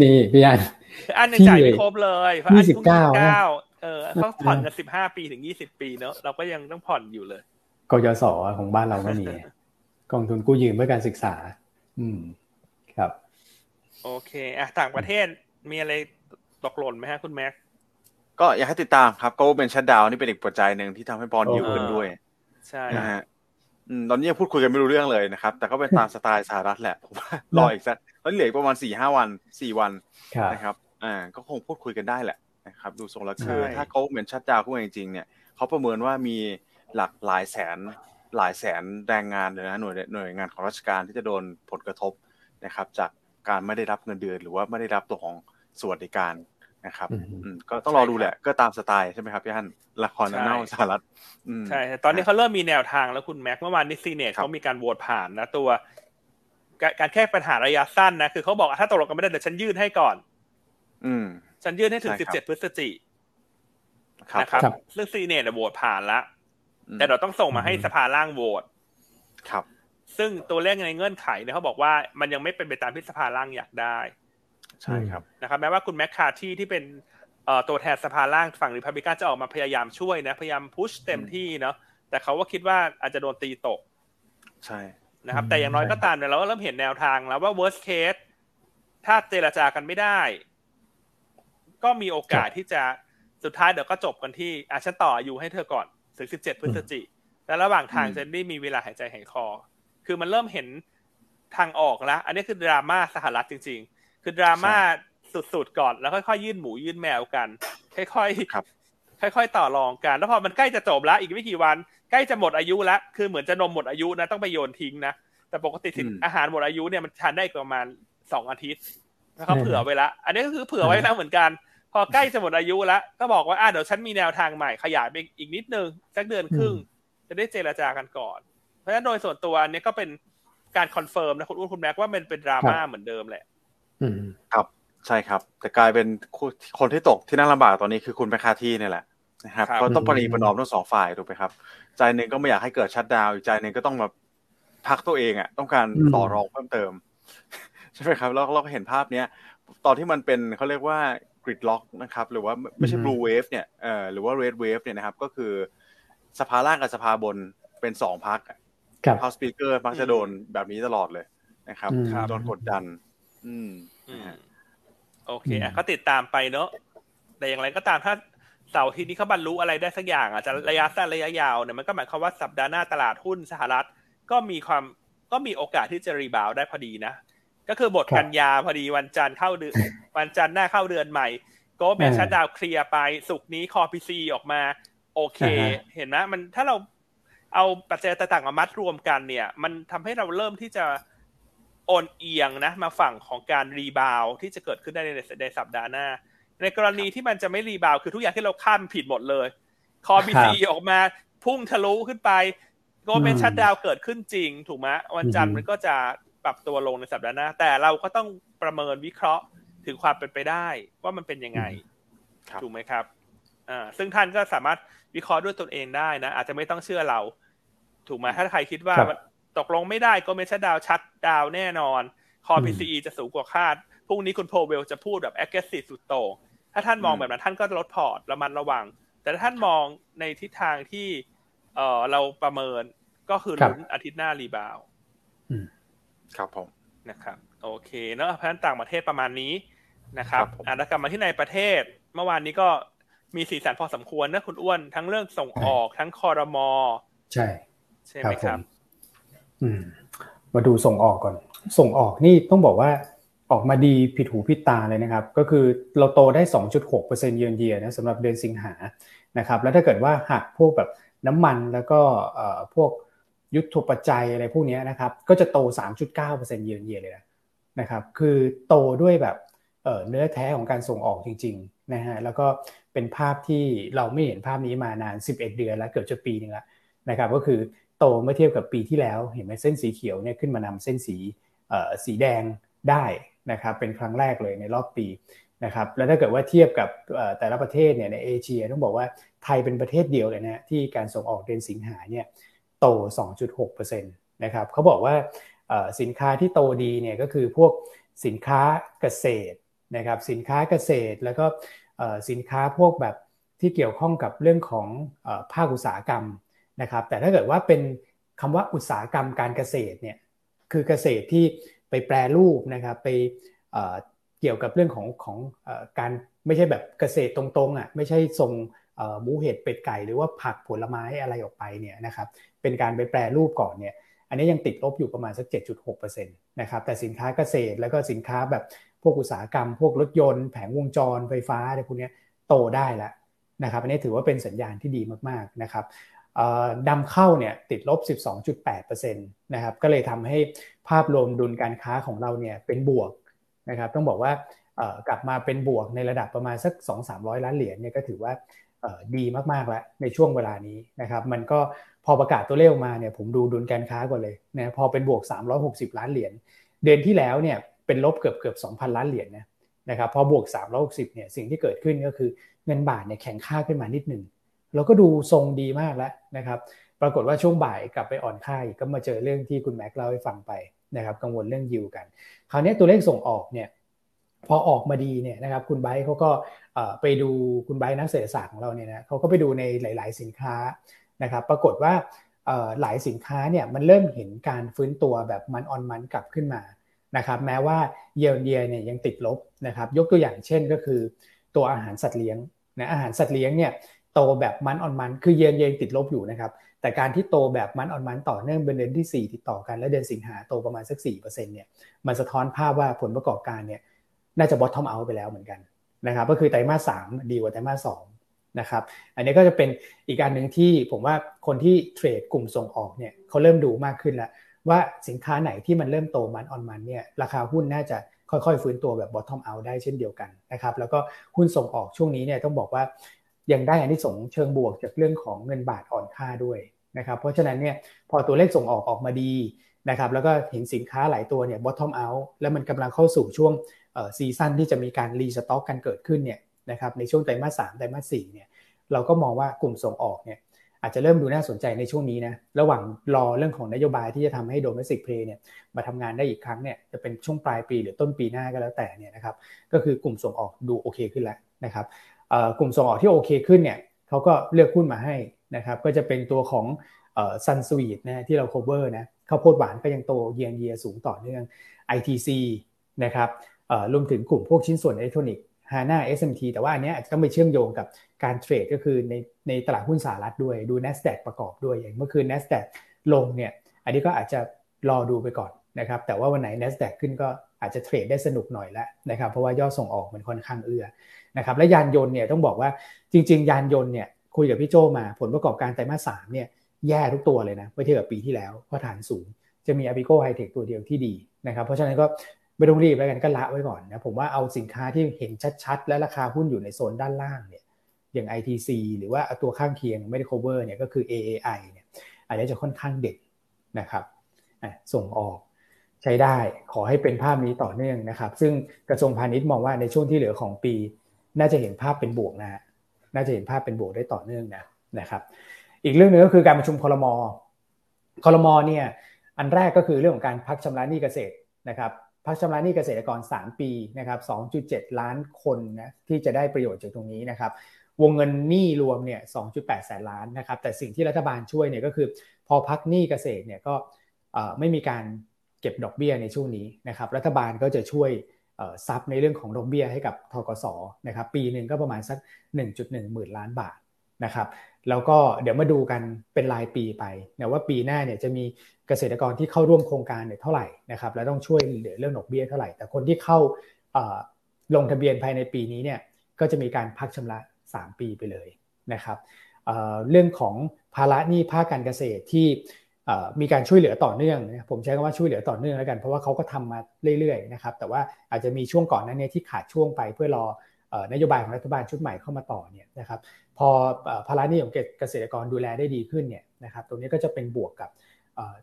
นี่พี่อันอันยังจ่ายไม่ครบเลยเพราะอันเพิ่งยี่สิบเก้าเออเขาผ่อนกันสิบห้าปีถึงยี่สิบปีเนอะเราก็ยังต้องผ่อนอยู่เลยกยศของบ้านเราก็มีกองทุนกู้ยืมเพื่อการศึกษา อืม ครับ โอเค อะ ต่างประเทศมีอะไรตกหล่นไหมฮะคุณแม็ก ก็อยากให้ติดตามครับ ก็เป็นชัดดาวนี่เป็นอีกปัจจัยหนึ่งที่ทำให้บอลยิวขึ้นด้วย ใช่นะฮะตอนนี้ยังพูดคุยกันไม่รู้เรื่องเลยนะครับ แต่ก็เป็นตามสไตล์สหรัฐแหละผมว่ารออีกสักตอนเหลือประมาณสี่ห้าวันสี่วันนะครับ อ่า ก็คงพูดคุยกันได้แหละนะครับ ดูทรงแล้วคือถ้าเขาเหมือนชัดดาวขึ้นจริงๆเนี่ยเขาประเมินว่ามีหลักหลายแสนหลายแสนแรงงานเลยนะหน่วยหน่วยงานของราชการที่จะโดนผลกระทบนะครับ จากการไม่ได้รับเงินเดือน หรือว่าไม่ได้รับตัวของสวัสดิการ นะครับก็ต้องรอดูแหละ ก็ตามสไตล์ใช่ไหมครับพี่ฮันละครเน่าสหรัฐใช่ตอนนี้เขาเริ่มมีแนวทางแล้วคุณแม็กเมื่อวานนี้ซีเนตเขามีการโหวตผ่านนะตัวการแก้ปัญหาระยะสั้นนะคือเขาบอกถ้าตกลงกันไม่ได้เดี๋ยวฉันยื่นให้ก่อน อืม ฉันยื่นให้ถึงสิบเจ็ดพฤศจินะครับซึ่งซีเนตโหวตผ่านแล้วแต่เราต้องส่งมาให้สภาล่างโหวตครับ ซึ่งตัวเลขในเงื่อนไขเนี่ยเขาบอกว่ามันยังไม่เป็นไปตามที่สภาล่างอยากได้ ใช่ครับนะครับแม้ว่าคุณแมคคาที่ที่เป็นตัวแทนสภาล่างฝั่งริพับลิกันจะออกมาพยายามช่วยนะ พยายามพุชเต็มที่เนาะแต่เขาว่าคิดว่าอาจจะโดนตีตก ใช่นะครับ แต่อย่างน้อยก็ตามเนี่ยเราก็เริ่มเห็นแนวทางแล้วว่า worst case ถ้าเจรจากันไม่ได้ ก็มีโอกาสที่จะสุดท้ายเดี๋ยวก็จบกันที่อาฉันต่ออายุให้เธอก่อนถึงสิบเจ็ดพฤศจิและระหว่างทางจะได้มีเวลาหายใจหายคอ คือมันเริ่มเห็นทางออกแล้ว อันนี้คือดราม่าสหรัฐจริง ๆ คือดราม่าสุดๆก่อนแล้วค่อยๆยื่นหมูยื่นแมวกัน ค่อยๆค่อยๆต่อรองกัน แล้วพอมันใกล้จะจบแล้ว อีกไม่กี่วัน ใกล้จะหมดอายุแล้วคือเหมือนจะนมหมดอายุนะต้องไปโยนทิ้งนะแต่ปกติสินอาหารหมดอายุเนี่ยมันทานได้ประมาณสองอาทิตย์เขาเผื่อไว้แล้วอันนี้ก็คือเผื่อไว้แล้วเหมือนกัน พอใกล้จะหมดอายุแล้วก็บอกว่าอ่าเดี๋ยวฉันมีแนวทางใหม่ขยายไปอีกนิดนึงสักเดือนครึ่ง จะได้เจรจากันก่อน เพราะฉะนั้นโดยส่วนตัวอันนี้ก็เป็นการ confirm นะคุณอุ้นคุณแม็กว่ามันเป็นดราม่าเหมือนเดิมแหละ ครับ ใช่ครับ แต่กลายเป็นคนที่ตกที่นั่งลำบากตอนนี้คือคุณแมคคาร์ธีนี่แหละนะครับก็ต้องประนีประนอมทั้งสองฝ่ายถูกไหมครับ ใจหนึ่งก็ไม่อยากให้เกิด shutdown อีกใจหนึ่งก็ต้องมาพรรคตัวเองอะ ต้องการต่อรองเพิ่มเติมใช่ไหมครับแล้วเราก็เห็นภาพเนี้ยตอนที่มันเป็นเขาเรียกว่า gridlock นะครับ หรือว่าไม่ใช่ blue wave เนี่ยเอ่อหรือว่า red wave เนี่ยนะครับ ก็คือสภาล่างกับสภาบนเป็นสองพรรค House Speaker มักจะโดนแบบนี้ตลอดเลยนะครับโดนกดดัน อืมโอเคอะก็ติดตามไปเนอะแต่อย่างไรก็ตามถ้าเสาร์อาทิตย์นี้เขาบรรลุอะไรได้สักอย่างอาจจะระยะสั้นระยะยาวเนี่ยมันก็หมายความว่าสัปดาห์หน้าตลาดหุ้นสหรัฐ ก็มีความก็มีโอกาสที่จะ rebound ได้พอดีนะ ก็คือหมดกันยาพอดีวันจันทร์เข้าเดือนวันจันทร์หน้าเข้าเดือนใหม่ government shutdown เคลียร์ไปศุกร์นี้ Core PCE ออกมา โอเค เห็นไหมมันถ้าเราเอาปัจจัยต่างๆมามัดรวมกันเนี่ย มันทำให้เราเริ่มที่จะ โอนเอียงนะมาฝั่งของการ rebound ที่จะเกิดขึ้นได้ในในสัปดาห์หน้า ในกรณีที่มันจะไม่ rebound คือทุกอย่างที่เราคาดผิดหมดเลย Core PCE ออกมาพุ่งทะลุขึ้นไป government shutdown เกิดขึ้นจริง ถูกไหมวันจันทร์มันก็จะปรับตัวลงในสัปดาห์หน้า แต่เราก็ต้องประเมินวิเคราะห์ถึงความเป็นไปได้ว่ามันเป็นยังไงถูกไหมครับอ่าซึ่งท่านก็สามารถวิเคราะห์ด้วยตนเองได้นะอาจจะไม่ต้องเชื่อเรา ถูกไหมถ้าใครคิดว่า ตกลงไม่ได้ government shutdown แน่นอน Core PCE จะสูงกว่าคาด พรุ่งนี้คุณโพเวลจะพูดแบบ aggressive สุดโต่งถ้าท่านมองแบบนั้นท่านก็ลด port ระมัดระวัง แต่ถ้าท่านมองในทิศทางที่เออเราประเมินก็คือลุ้นอาทิตย์หน้า rebound ครับผมนะครับ โอเคเนาะเพราะฉะนั้นต่างประเทศประมาณนี้นะครับอ่าแล้วกลับมาที่ในประเทศ เมื่อวานนี้ก็มีสีสันพอสมควรนะคุณอ้วน ทั้งเรื่องส่งออกทั้งคอรมอใช่ ใช่ไหมครับอื มาดูส่งออกก่อน ส่งออกนี่ต้องบอกว่าออกมาดีผิดหูผิดตาเลยนะครับ ก็คือเราโตได้ 2.6%เยือนเยียนะสำหรับเดือนสิงหานะครับ แล้วถ้าเกิดว่าหักพวกแบบน้ำมันแล้วก็พวกยุทธปัจจัยอะไรพวกนี้นะครับ ก็จะโต 3.9%เยือนเยียเลยนะครับ คือโตด้วยแบบเนื้อแท้ของการส่งออกจริงๆนะฮะ แล้วก็เป็นภาพที่เราไม่เห็นภาพนี้มานาน 11 เดือนแล้วเกือบจะปีนึงแล้วนะครับ ก็คือ โตเมื่อเทียบกับปีที่แล้ว เห็นไหมเส้นสีเขียวเนี่ยขึ้นมานำเส้นสีสีแดงได้นะครับเป็นครั้งแรกเลยในรอบปีนะครับแล้วถ้าเกิดว่าเทียบกับแต่ละประเทศเนี่ยในเอเชียต้องบอกว่าไทยเป็นประเทศเดียวเลยนะที่การส่งออกเดือนสิงหาเนี่ยโต 2.6%นะครับเขาบอกว่าสินค้าที่โตดีเนี่ยก็คือพวกสินค้าเกษตรนะครับสินค้าเกษตรแล้วก็สินค้าพวกแบบที่เกี่ยวข้องกับเรื่องของภาคอุตสาหกรรม นะครับแต่ถ้าเกิดว่าเป็นคำว่าอุตสาหกรรมการเกษตรเนี่ยคือเกษตรที่ไปแปรรูปนะครับไปเกี่ยวกับเรื่องของของการไม่ใช่แบบเกษตรตรงๆอะไม่ใช่ส่งหมูเห็ดเป็ดไก่ หรือว่าผักผลไม้อะไรออกไปเนี่ยนะครับเป็นการไปแปรรูปก่อนเนี่ยอันนี้ยังติดลบอยู่ประมาณสัก 7.6%นะครับแต่สินค้าเกษตรแล้วก็สินค้าแบบพวกอุตสาหกรรม พวกรถยนต์แผงวงจรไฟฟ้าอะไรพวกนี้โตได้แล้วนะครับอันนี้ถือว่าเป็นสัญญาณที่ดีมากๆนะครับ นำเข้าเนี่ยติดลบ 12.8%นะครับก็เลยทำให้ภาพรวมดุลการค้าของเราเนี่ยเป็นบวกนะครับต้องบอกว่ากลับมาเป็นบวกในระดับประมาณสัก 2-300 ล้านเหรียญเนี่ยก็ถือว่าดีมากๆแล้วในช่วงเวลานี้นะครับมันก็พอประกาศตัวเลขมาเนี่ยผมดูดุลการค้าก่อนเลยนะพอเป็นบวก 360 ล้านเหรียญเดือนที่แล้วเนี่ยเป็นลบเกือบเกือบ2,000 ล้านเหรียญนะนะครับพอบวก 360เนี่ยสิ่งที่เกิดขึ้นก็คือเงินบาทเนี่ยแข็งค่าขึ้นมานิดหนึ่ง เราก็ดูทรงดีมากแล้วนะครับปรากฏว่าช่วงบ่ายกลับไปอ่อนค่าก็มาเจอเรื่องที่คุณแม็กเล่าให้ฟังไปนะครับกังวลเรื่องยิวกัน คราวนี้ตัวเลขส่งออกเนี่ยพอออกมาดีเนี่ยนะครับคุณไบค์เขาก็ไปดูคุณไบค์นักเศรษฐศาสตร์ของเราเนี่ยนะเขาก็ไปดูในหลาย ๆ สินค้านะครับปรากฏว่าหลายสินค้าเนี่ยมันเริ่มเห็นการฟื้นตัวแบบมันออนมันกลับขึ้นมานะครับแม้ว่าเยียร์เยียเนี่ยยังติดลบนะครับยกตัวอย่างเช่นก็คือ ตัวอาหารสัตว์เลี้ยงนะอาหารสัตว์เลี้ยงเนี่ย โตแบบมันออนมันคือเยียร์เยียติดลบอยู่นะครับ แต่การที่โตแบบมันออนมันต่อเนื่องเป็นเดือนที่ 4 ติดต่อกัน และเดือนสิงหาโตประมาณสัก4%เนี่ยมันสะท้อนภาพว่าผลประกอบการเนี่ยน่าจะบอททอมเอาไปแล้วเหมือนกันนะครับก็คือไตรมาสสามดีกว่าไตรมาสสองนะครับอันนี้ก็จะเป็นอีกการหนึ่งที่ผมว่าคนที่เทรดกลุ่มส่งออกเนี่ยเขาเริ่มดูมากขึ้นแล้วว่าสินค้าไหนที่มันเริ่มโตมันออนมันเนี่ยราคาหุ้นน่าจะค่อยๆ ฟื้นตัวแบบ bottom out ได้เช่นเดียวกันนะครับแล้วก็หุ้นส่งออกช่วงนี้เนี่ยต้องบอกว่า ยังได้อันที่ส่งเชิงบวกจากเรื่องของเงินบาทอ่อนค่าด้วยนะครับเพราะฉะนั้นเนี่ยพอตัวเลขส่งออกออกมาดีนะครับแล้วก็เห็นสินค้าหลายตัวเนี่ย bottom out แล้วมันกำลังเข้าสู่ช่วงseason ที่จะมีการ restock กันเกิดขึ้นเนี่ยนะครับในช่วงไตรมาสสามไตรมาสสี่เนี่ยเราก็มองว่ากลุ่มส่งออกเนี่ยอาจจะเริ่มดูน่าสนใจในช่วงนี้นะระหว่างรอเรื่องของนโยบายที่จะทำให้ domestic play เนี่ยมาทำงานได้อีกครั้งเนี่ยจะเป็นช่วงปลายปีหรือต้นปีหน้าก็แล้วแต่เนี่ยนะครับก็คือกลุ่มส่งออกดูโอเคขึ้นแล้วนะครับ กลุ่มส่งออกที่โอเคขึ้นเนี่ยเขาก็เลือกหุ้นมาให้นะครับก็จะเป็นตัวของซันสวีทนะที่เรา cover นะข้าวโพดหวานก็ยังโตเยียงเยียสูงต่อเนื่อง ITC นะครับรวมถึงกลุ่มพวกชิ้นส่วนอิเล็กทรอนิกส์ฮาน่า SMT แต่ว่าอันนี้อาจจะต้องไปเชื่อมโยงกับการเทรดก็คือในในตลาดหุ้นสหรัฐด้วยดู NASDAQ ประกอบด้วยอย่างเมื่อคืน NASDAQ ลงเนี่ยอันนี้ก็อาจจะรอดูไปก่อนนะครับแต่ว่าวันไหน NASDAQ ขึ้นก็ อาจจะเทรดได้สนุกหน่อยแล้วนะครับเพราะว่ายอดส่งออกมันค่อนข้างเอื้อนะครับและยานยนต์เนี่ยต้องบอกว่าจริง ๆ ยานยนต์เนี่ยคุยกับพี่โจมาผลประกอบการไตรมาสสามเนี่ยแย่ทุกตัวเลยนะเมื่อเทียบกับปีที่แล้วเพราะฐานสูง จะมี a p i c o High Tech ตัวเดียวที่ดีนะครับเพราะฉะนั้นก็ไม่ต้องรีบแล้วกันก็ละไว้ก่อนนะผมว่าเอาสินค้าที่เห็นชัดๆ และราคาหุ้นอยู่ในโซนด้านล่างเนี่ยอย่าง ITC หรือว่าตัวข้างเคียงไม่ได้ cover เนี่ยก็คือ AAI เนี่ยอาจจะจะค่อนข้างเด็ดนะครับส่งออก ใช้ได้ ขอให้เป็นภาพนี้ต่อเนื่องนะครับ ซึ่งกระทรวงพาณิชย์มองว่าในช่วงที่เหลือของปี น่าจะเห็นภาพเป็นบวกนะน่าจะเห็นภาพเป็นบวกได้ต่อเนื่องนะนะครับ อีกเรื่องหนึ่งก็คือการประชุมคอรมอคอรมอเนี่ยอันแรกก็คือเรื่องของการพักชำระหนี้เกษตรนะครับพักชำระหนี้เกษตรกร 3 ปีนะครับ 2.7 ล้านคนนะที่จะได้ประโยชน์จากตรงนี้นะครับ วงเงินหนี้รวมเนี่ย 2.8 แสนล้านนะครับ แต่สิ่งที่รัฐบาลช่วยเนี่ยก็คือ พอพักหนี้เกษตรเนี่ยก็ไม่มีการ เก็บดอกเบี้ยในช่วงนี้นะครับรัฐบาลก็จะช่วยซับในเรื่องของดอกเบี้ยให้กับทกสนะครับปีหนึ่งก็ประมาณสัก 1.1 หมื่นล้านบาทนะครับแล้วก็เดี๋ยวมาดูกันเป็นรายปีไปนะว่าปีหน้าเนี่ยจะมีเกษตรกรที่เข้าร่วมโครงการเนี่ยเท่าไหร่นะครับแล้วต้องช่วยเหลือเรื่องดอกเบี้ยเท่าไหร่ แต่คนที่เข้าลงทะเบียนภายในปีนี้เนี่ยก็จะมีการพักชำระ 3 ปีไปเลยนะครับเรื่องของภาระหนี้ภาคการเกษตรที่ มีการช่วยเหลือต่อเนื่องผมใช้คำว่าช่วยเหลือต่อเนื่องแล้วกัน เพราะว่าเขาก็ทำมาเรื่อยๆนะครับแต่ว่าอาจจะมีช่วงก่อนนั้นเนี่ยที่ขาดช่วงไปเพื่อรอนโยบายของรัฐบาลชุดใหม่เข้ามาต่อเนี่ยนะครับพอภาระหนี้ของเกษตรกรดูแลได้ดีขึ้นเนี่ยนะครับตรงนี้ก็จะเป็นบวกกับ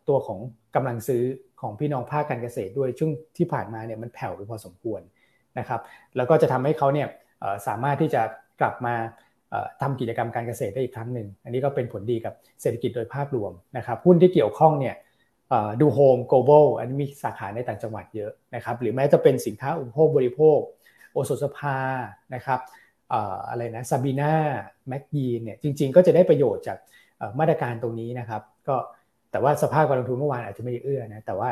ตัวของกำลังซื้อของพี่น้องภาคการเกษตรด้วยช่วงที่ผ่านมาเนี่ยมันแผ่วไปพอสมควรนะครับแล้วก็จะทำให้เขาเนี่ยสามารถที่จะกลับมา ทำกิจกรรมการเกษตรได้อีกครั้งหนึ่ง อันนี้ก็เป็นผลดีกับเศรษฐกิจโดยภาพรวมนะครับหุ้นที่เกี่ยวข้องเนี่ยดูโฮม global อันนี้มีสาขาในต่างจังหวัดเยอะนะครับหรือแม้จะเป็นสินค้าอุปโภคบริโภค โอโซสภานะครับอะไรนะซาบีนาแม็กยีนเนี่ยจริงๆ ก็จะได้ประโยชน์จากมาตรการตรงนี้นะครับก็แต่ว่าสภาพการลงทุนเมื่อวานอาจจะไม่เอื้อนะแต่ว่า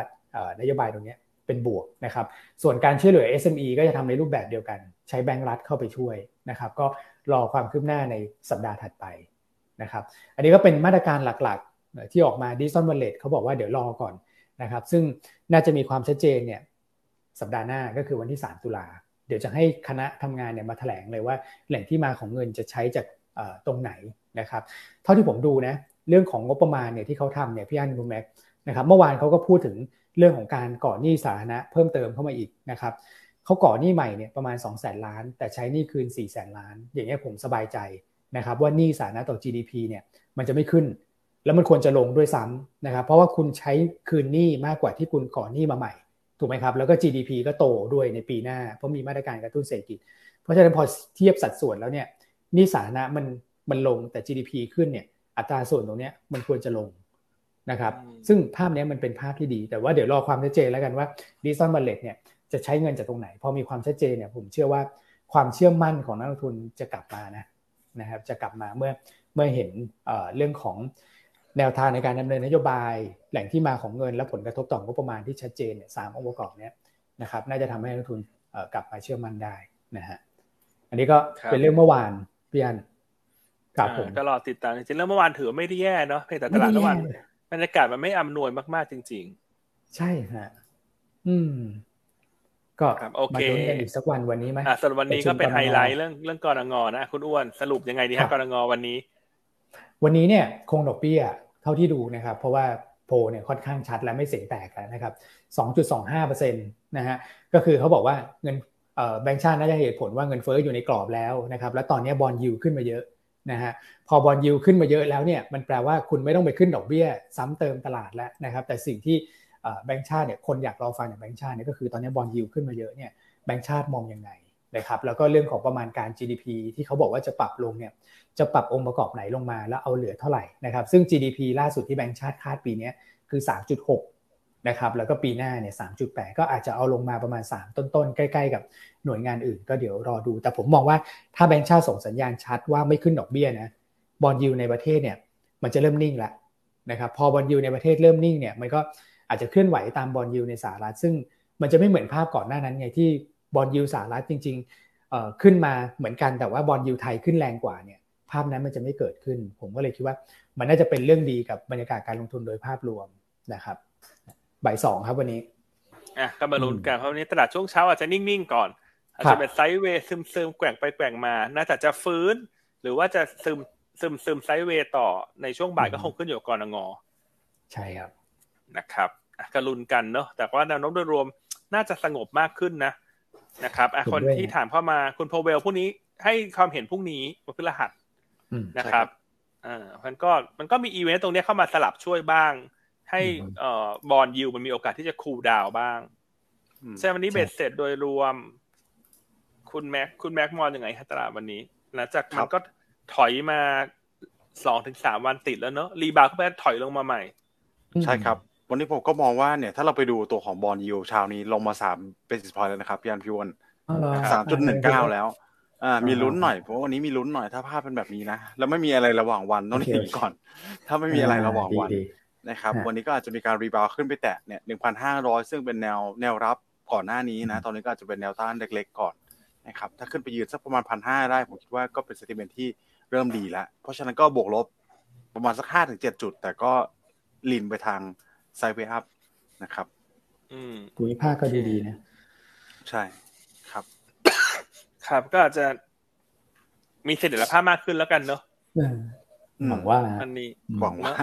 นโยบายตรงนี้เป็นบวกนะครับส่วนการช่วยเหลือ SME ก็จะทำในรูปแบบเดียวกัน ใช้แบงก์รัฐเข้าไปช่วยนะครับก็ รอความคืบหน้าในสัปดาห์ถัดไปนะครับอันนี้ก็เป็นมาตรการหลักๆ ที่ออกมาดิจิตอลวอลเล็ตเขาบอกว่าเดี๋ยวรอก่อนนะครับซึ่งน่าจะมีความชัดเจนเนี่ยสัปดาห์หน้าก็คือวันที่ 3 ตุลาเดี๋ยวจะให้คณะทำงานเนี่ยมาแถลงเลยว่าแหล่งที่มาของเงินจะใช้จากตรงไหนนะครับเท่าที่ผมดูนะเรื่องของงบประมาณเนี่ยที่เขาทำเนี่ยพี่อันคุณแม็กนะครับเมื่อวานเขาก็พูดถึงเรื่องของการก่อหนี้สาธารณะเพิ่มเติมเข้ามาอีกนะครับ เขาก่อหนี้ใหม่เนี่ยประมาณ2 0 0แสนล้าน แต่ใช้หนี้คืน4 0 0แสนล้าน อย่างนี้ผมสบายใจนะครับว่าหนี้สาธารณะต่อ GDP เนี่ยมันจะไม่ขึ้น แล้วมันควรจะลงด้วยซ้ำนะครับเพราะว่าคุณใช้คืนหนี้มากกว่าที่คุณก่อหนี้มาใหม่ถูกไหมครับแล้วก็ GDP ก็โตด้วยในปีหน้า เพราะมีมาตรการกระตุ้นเศรษฐกิจ เพราะฉะนั้นพอเทียบสัดส่วนแล้วเนี่ยหนี้สาธารณะมันมันลงแต่ GDP ขึ้นเนี่ยอัตราส่วนตรงนี้มันควรจะลงนะครับซึ่งภาพนี้มันเป็นภาพที่ดี แต่ว่าเดี๋ยวรอความชัดเจนแล้วกันว่าdigital wallet เนี่ย จะใช้เงินจากตรงไหน พอมีความชัดเจนเนี่ยผมเชื่อว่าความเชื่อมั่นของนักลงทุนจะกลับมานะนะครับจะกลับมาเมื่อเมื่อเห็นเรื่องของแนวทางในการดำเนินนโยบาย แหล่งที่มาของเงินและผลกระทบต่องบประมาณที่ชัดเจนเนี่ยสามองค์ประกอบเนี้ยนะครับน่าจะทำให้นักลงทุนกลับมาเชื่อมั่นได้นะฮะอันนี้ก็เป็นเรื่องเมื่อวานพี่อันครับผมตลอดติดตามจริงๆแล้วเมื่อวานคือไม่ได้แย่เนาะเพียงแต่ตลาดเมื่อวานบรรยากาศมันไม่อำนวยมากๆจริง ๆ ใช่ฮะอืม ก็มาดูกันอีกสักวันวันนี้ไหมอ่าส่วนวันนี้ก็เป็นไฮไลท์เรื่องเรื่องกรงงนะคุณอ้วนสรุปยังไงดีครับกรงงวันนี้ วันนี้เนี่ยคงดอกเบี้ยเท่าที่ดูนะครับ เพราะว่าโพเนี่ยค่อนข้างชัดและไม่เสียงแตกแล้วนะครับ2.25%นะฮะก็คือเขาบอกว่าเงินแบงก์ชาติน่าจะเหตุผลว่าเงินเฟ้ออยู่ในกรอบแล้วนะครับแล้วตอนนี้บอลยูขึ้นมาเยอะนะฮะพอบอลยูขึ้นมาเยอะแล้วเนี่ยมันแปลว่าคุณไม่ต้องไปขึ้นดอกเบี้ยซ้ำเติมตลาดแล้วนะครับแต่สิ่งที่ แบงก์ชาติเนี่ยคนอยากรอฟังจากแบงก์ชาติเนี่ยก็คือตอนนี้บอลยูขึ้นมาเยอะเนี่ยแบงก์ชาติมองยังไงนะครับแล้วก็เรื่องของประมาณการ GDP ที่เขาบอกว่าจะปรับลงเนี่ยจะปรับองค์ประกอบไหนลงมาแล้วเอาเหลือเท่าไหร่นะครับซึ่ง GDP ล่าสุดที่แบงก์ชาติคาดปีนี้คือ 3.6นะครับแล้วก็ปีหน้าเนี่ย3.8 ก็อาจจะเอาลงมาประมาณ 3 ต้นๆ ใกล้ๆ กับหน่วยงานอื่น ก็เดี๋ยวรอดู แต่ผมมองว่าถ้าแบงก์ชาติส่งสัญญาณชัดว่าไม่ขึ้นดอกเบี้ยนะบอลยูในประเทศเนี่ยมันจะเริ่มนิ่งละนะครับพอบอลยูในประเทศเริ่มนิ่งเนี่ยมันก็ อาจจะเคลื่อนไหวตามบอลยูในสหรัฐซึ่งมันจะไม่เหมือนภาพก่อนหน้านั้นไงที่บอลยูสหรัฐจริงๆขึ้นมาเหมือนกันแต่ว่าบอลยูไทยขึ้นแรงกว่าเนี่ยภาพนั้นมันจะไม่เกิดขึ้น ผมก็เลยคิดว่ามันน่าจะเป็นเรื่องดีกับบรรยากาศการลงทุนโดยภาพรวมนะครับบ่ายสองครับวันนี้อะก็มาลุ้นกันเพราะวันนี้ตลาดช่วงเช้าอาจจะนิ่งๆก่อน อาจจะเป็นไซด์เวย์ซึมๆแกว่งไปแกว่งมา น่าจะจะฟื้น หรือว่าจะซึมซึมซึมไซด์เวย์ต่อในช่วงบ่ายก็คงขึ้นอยู่กับกรงงใช่ครับ นะครับก็ลุ้นกันเนาะแต่ว่าแนวโน้มโดยรวมน่าจะสงบมากขึ้นนะนะครับอะคนที่ถามเข้ามาคุณโพเวลพวกนี้ให้ความเห็นพรุ่งนี้วันพฤหัสนะครับอ่ามันก็มันก็มีอีเวนต์ตรงนี้เข้ามาสลับช่วยบ้าง ให้เอ่อ bond yield มันมีโอกาสที่จะ cool down บ้างแซมวันนี้เบ็ดเสร็จโดยรวม คุณแม็กคุณแม็กมองยังไงฮะตลาดวันนี้หลังจากมันก็ถอยมาสองถึงสามวันติดแล้วเนอะ rebound ก็ไปถอยลงมาใหม่ ใช่ครับ ววันนี้ผมก็มองว่าเนี่ยถ้าเราไปดูตัวของบอลยูชาวนี้ลงมาสาม basis point แล้วนะครับพี่อันพี่วันสามจุดหนึ่งเก้าแล้วอ่ามีลุ้นหน่อยเพราะวันนี้มีลุ้นหน่อยถ้าภาพเป็นแบบนี้นะแล้วไม่มีอะไรระหว่างวันต้องหนีก่อน ถ้าไม่มีอะไรระหว่างวันนะครับวันนี้ก็อาจจะมีการ rebound ขึ้นไปแตะเนี่ยหนึ่งพันห้าร้อยซึ่งเป็นแนวแนวรับก่อนหน้านี้นะ ตอนนี้ก็อาจจะเป็นแนวต้านเล็ก ๆ ก่อนนะครับถ้าขึ้นไปยืนสักประมาณพันห้าได้ ผมคิดว่าก็เป็น sentiment ที่เริ่มดีแล้ว เพราะฉะนั้นก็บวกลบประมาณสักห้าถึงเจ็ดจุด แต่ก็ lean ไปทาง sideway up นะครับอืมภูมิภาคก็ดีๆนะ ใช่ครับ ครับก็อาจจะมีเสถียรภาพมากขึ้นแล้วกันเนาะหวังว่าอันนี้หวังว่า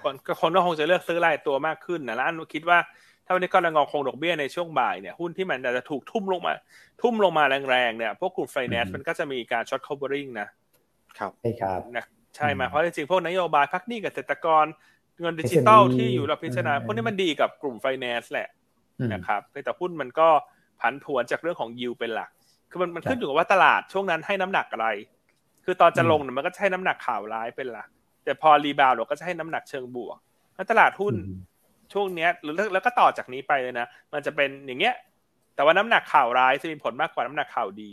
คนก็คนก็คงจะเลือกซื้อรายตัวมากขึ้นนะแล้วอันคิดว่าถ้าวันนี้ก็กนง.คงดอกเบี้ยในช่วงบ่ายเนี่ยหุ้นที่มันจะถูกทุ่มลงมา ทุ่มลงมาแรงๆเนี่ยพวกกลุ่มไฟแนนซ์มันก็จะมีการ short covering นะครับใช่ครับนะใช่มาเพราะจริงๆพวกนโยบายพักหนี้เกษตรกร เงินดิจิตอลที่อยู่ระหว่างพิจารณาพวกนี้มันดีกับกลุ่มไฟแนนซ์แหละนะครับแต่หุ้นมันก็ผันผวนจากเรื่องของยิวเป็นหลัก คือมันมันขึ้นอยู่กับว่าตลาดช่วงนั้นให้น้ำหนักอะไร คือตอนจะลงเนี่ยมันก็ใช้น้ำหนักข่าวร้ายเป็นหลัก แต่พอรีบาวเราก็จะให้น้ำหนักเชิงบวกแล้วตลาดหุ้นช่วงเนี้ยหรือแล้วก็ต่อจากนี้ไปเลยนะ มันจะเป็นอย่างเงี้ย แต่ว่าน้ำหนักข่าวร้ายจะมีผลมากกว่าน้ำหนักข่าวดี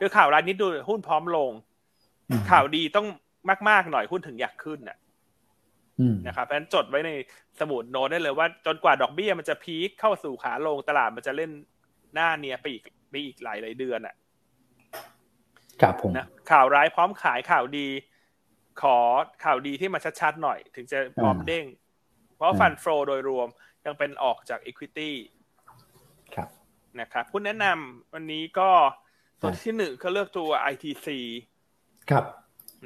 คือข่าวร้ายนิดดูหุ้นพร้อมลง ข่าวดีต้องมากๆหน่อยหุ้นถึงอยากขึ้นน่ะ นะครับเพราะฉะนั้นจดไว้ในสมุดโน้ตได้เลยว่าจนกว่าดอกเบี้ยมันจะพีคเข้าสู่ขาลงตลาดมันจะเล่นหน้าเนี้ยไปอีกไปอีกหลายหลายเดือนอะครับผมนะข่าวร้ายพร้อมขายข่าวดี ขอข่าวดีที่มาชัดๆหน่อย ถึงจะพร้อมเด้ง เพราะฟันโฟโดยรวมยังเป็นออกจาก Equity ครับนะครับผู้แนะนำวันนี้ก็ตัวที่หนึ่งก็เลือกตัว ITC ครับ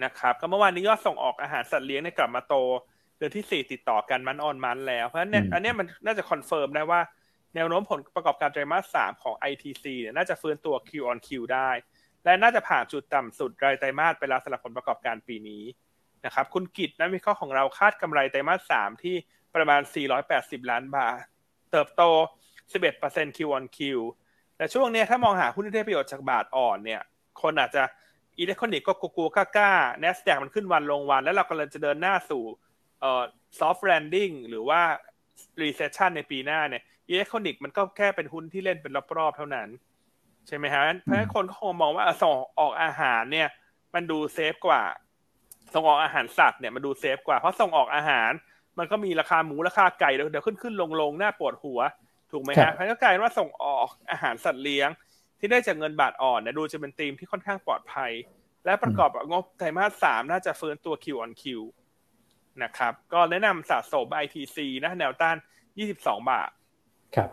นะครับ ก็เมื่อวานนี้ยอดส่งออกอาหารสัตว์เลี้ยงในกลับมาโต เดือนที่สี่ติดต่อกัน month on month แล้ว เพราะฉะนั้นอันนี้มันน่าจะ confirm ได้ว่าแนวโน้มผลประกอบการไตรมาสสามของ ITC เนี่ยน่าจะฟื้นตัว Q on Q ได้ และน่าจะผ่านจุดต่ำสุดรายไตรมาสไปแล้วสำหรับผลประกอบการปีนี้นะครับคุณกิตนักวิเคราะห์ของเราคาดกำไรไตรมาสสามที่ประมาณ 480 ล้านบาท เติบโต 11% Q on Q แต่ช่วงนี้ถ้ามองหาหุ้นที่ได้ประโยชน์จากบาทอ่อนเนี่ย คนอาจจะอิเล็กทรอนิกส์ก็กลัวกล้าๆ NASDAQ มันขึ้นวันลงวัน แล้วเรากำลังจะเดินหน้าสู่ เอ่อ soft landing หรือว่า recession ในปีหน้าเนี่ยอิเล็กทรอนิกส์มันก็แค่เป็นหุ้นที่เล่นเป็นรอบๆเท่านั้น ใช่ไหมฮะเพราะฉะนั้นคนก็คงมองว่าส่งออกอาหารเนี่ย มันดู safe กว่า ส่งออกอาหารสัตว์เนี่ยมันดู safe กว่าเพราะส่งออกอาหาร มันก็มีราคาหมูราคาไก่เดี๋ยวขึ้นขึ้นลงลงหน้าปวดหัว ถูกไหมฮะเพราะก็กลายว่าส่งออกอาหารสัตว์เลี้ยง ที่ได้จากเงินบาทอ่อนเนี่ยดูจะเป็นธีมที่ค่อนข้างปลอดภัย และประกอบกับงบไตรมาสสามน่าจะฟื้นตัว Q on Q นะครับ ก็แนะนำสะสม ITC นะแนวต้าน 22 บาท ครับ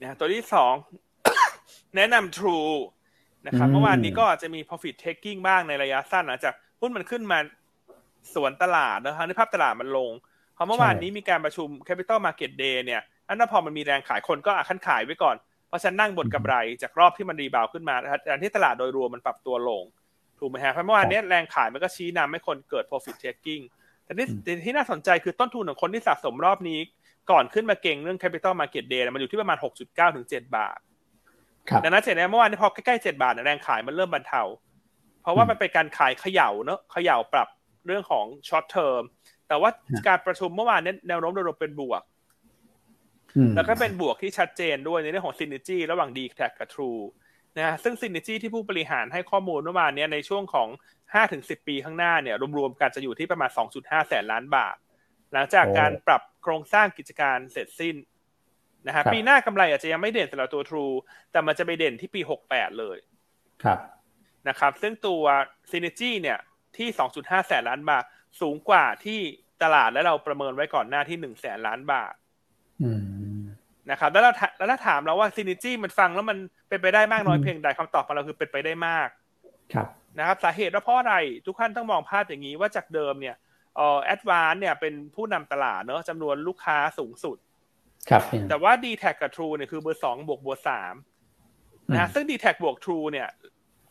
นะตัวที่สองแนะนำ True นะครับเมื่อวานนี้ก็อาจจะมี profit taking บ้างในระยะสั้นหลังจากหุ้นมันขึ้นมาสวนตลาดนะครับในภาพตลาดมันลงพอเมื่อวานนี้มีการประชุม Capital Market Day เนี่ยอันนั้นพอมันมีแรงขายคนก็อาคันขายไว้ก่อน เพราะฉันนั่งบนกำไรจากรอบที่มันรีบาวขึ้นมาแต่ที่ตลาดโดยรวมมันปรับตัวลง ถูกไหมฮะเพราะเมื่อวานนี้แรงขายมันก็ชี้นำให้คนเกิด profit taking แต่ที่ที่น่าสนใจคือต้นทุนของคนที่สะสมรอบนี้ ก่อนขึ้นมาเก่งเรื่อง Capital Market Day มันอยู่ที่ประมาณ 6.9 ถึง 7 บาทดังนั้นเสร็จแล้วเมื่อวานนี้พอใกล้ๆ 7 บาทแรงขายมันเริ่มบรรเทา เพราะว่ามันเป็นการขายเขย่าเนอะเขย่าปรับเรื่องของ short term แต่ว่าการประชุมเมื่อวานนี้แนวโน้มโดยรวมเป็นบวก แล้วก็เป็นบวกที่ชัดเจนด้วยในเรื่องของซิน e จีระหว่าง d แท็กับ True นะซึ่งซิน e จีที่ผู้บริหารให้ข้อมูลเมื่อวานนี้ในช่วงของ 5-10 ปีข้างหน้าเนี่ยรวมๆกันจะอยู่ที่ประมาณ 2.5 แสนล้านบาท หลังจากการปรับโครงสร้างกิจการเสร็จสิ้นนะฮะปีหน้ากำไรอาจจะยังไม่เด่นสำหรับตัว True แต่มันจะไปเด่นที่ปี 68 เลยครับนะครับ ซึ่งตัวซิน e จีเนี่ยที่ 2.5 แสนล้านบาทสูงกว่าที่ตลาดและเราประเมินไว้ก่อนหน้าที่หนึ่งแสนล้านบาท นะครับแล้วเราแล้วถ้าถามเราว่าซีนิจี้มันฟังแล้วมันเป็นไปได้มากน้อยเพียงใดคำตอบของเราคือเป็นไปได้มากครับนะครับสาเหตุว่าเพราะอะไรทุกท่านต้องมองภาพอย่างนี้ว่าจากเดิมเนี่ยเอ่อแอดวานเนี่ยเป็นผู้นำตลาดเนอะจำนวนลูกค้าสูงสุด ครับ แต่ว่า d t แทกับ True เนี่ยคือเบอร์สองบวกเบอร์สามนะซึ่ง DTAC บวก True เนี่ย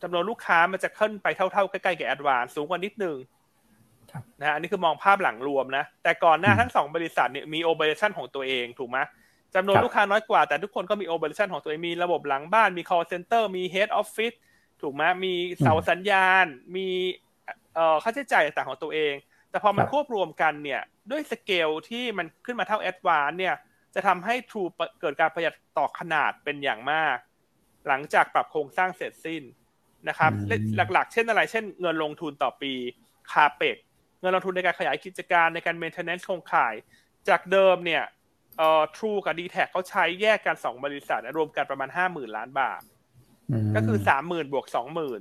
จำนวนลูกค้ามันจะขึ้นไปเท่าๆ ใกล้ๆกับ Advance สูงกว่านิดนึงนะอันนี้คือมองภาพหลังรวมนะ แต่ก่อนหน้าทั้งสองบริษัทเนี่ยมี operation ของตัวเองถูกไหม จำนวนลูกค้าน้อยกว่า แต่ทุกคนก็มี operation ของตัวเองมีระบบหลังบ้านมี call center มี head office ถูกไหมมีเสาสัญญาณ มีเอ่อค่าใช้จ่ายต่างของตัวเอง แต่พอมันควบรวมกันเนี่ยด้วยสเกลที่มันขึ้นมาเท่า Advance เนี่ยจะทำให้ True เกิดการประหยัดต่อขนาดเป็นอย่างมาก หลังจากปรับโครงสร้างเสร็จสิ้นนะครับหลักๆ เช่นอะไร เช่นเงินลงทุนต่อปีคาเปกเงินลงทุนในการขยายกิจการในการ maintenance โครงข่าย จากเดิมเนี่ย เอ่อ True กับ d t แทเขาใช้แยกกันสองบริษัทรวมกันประมาณห้าหมื่นล้านบาท ก็คือสามหมื่นบวกสองหมื่น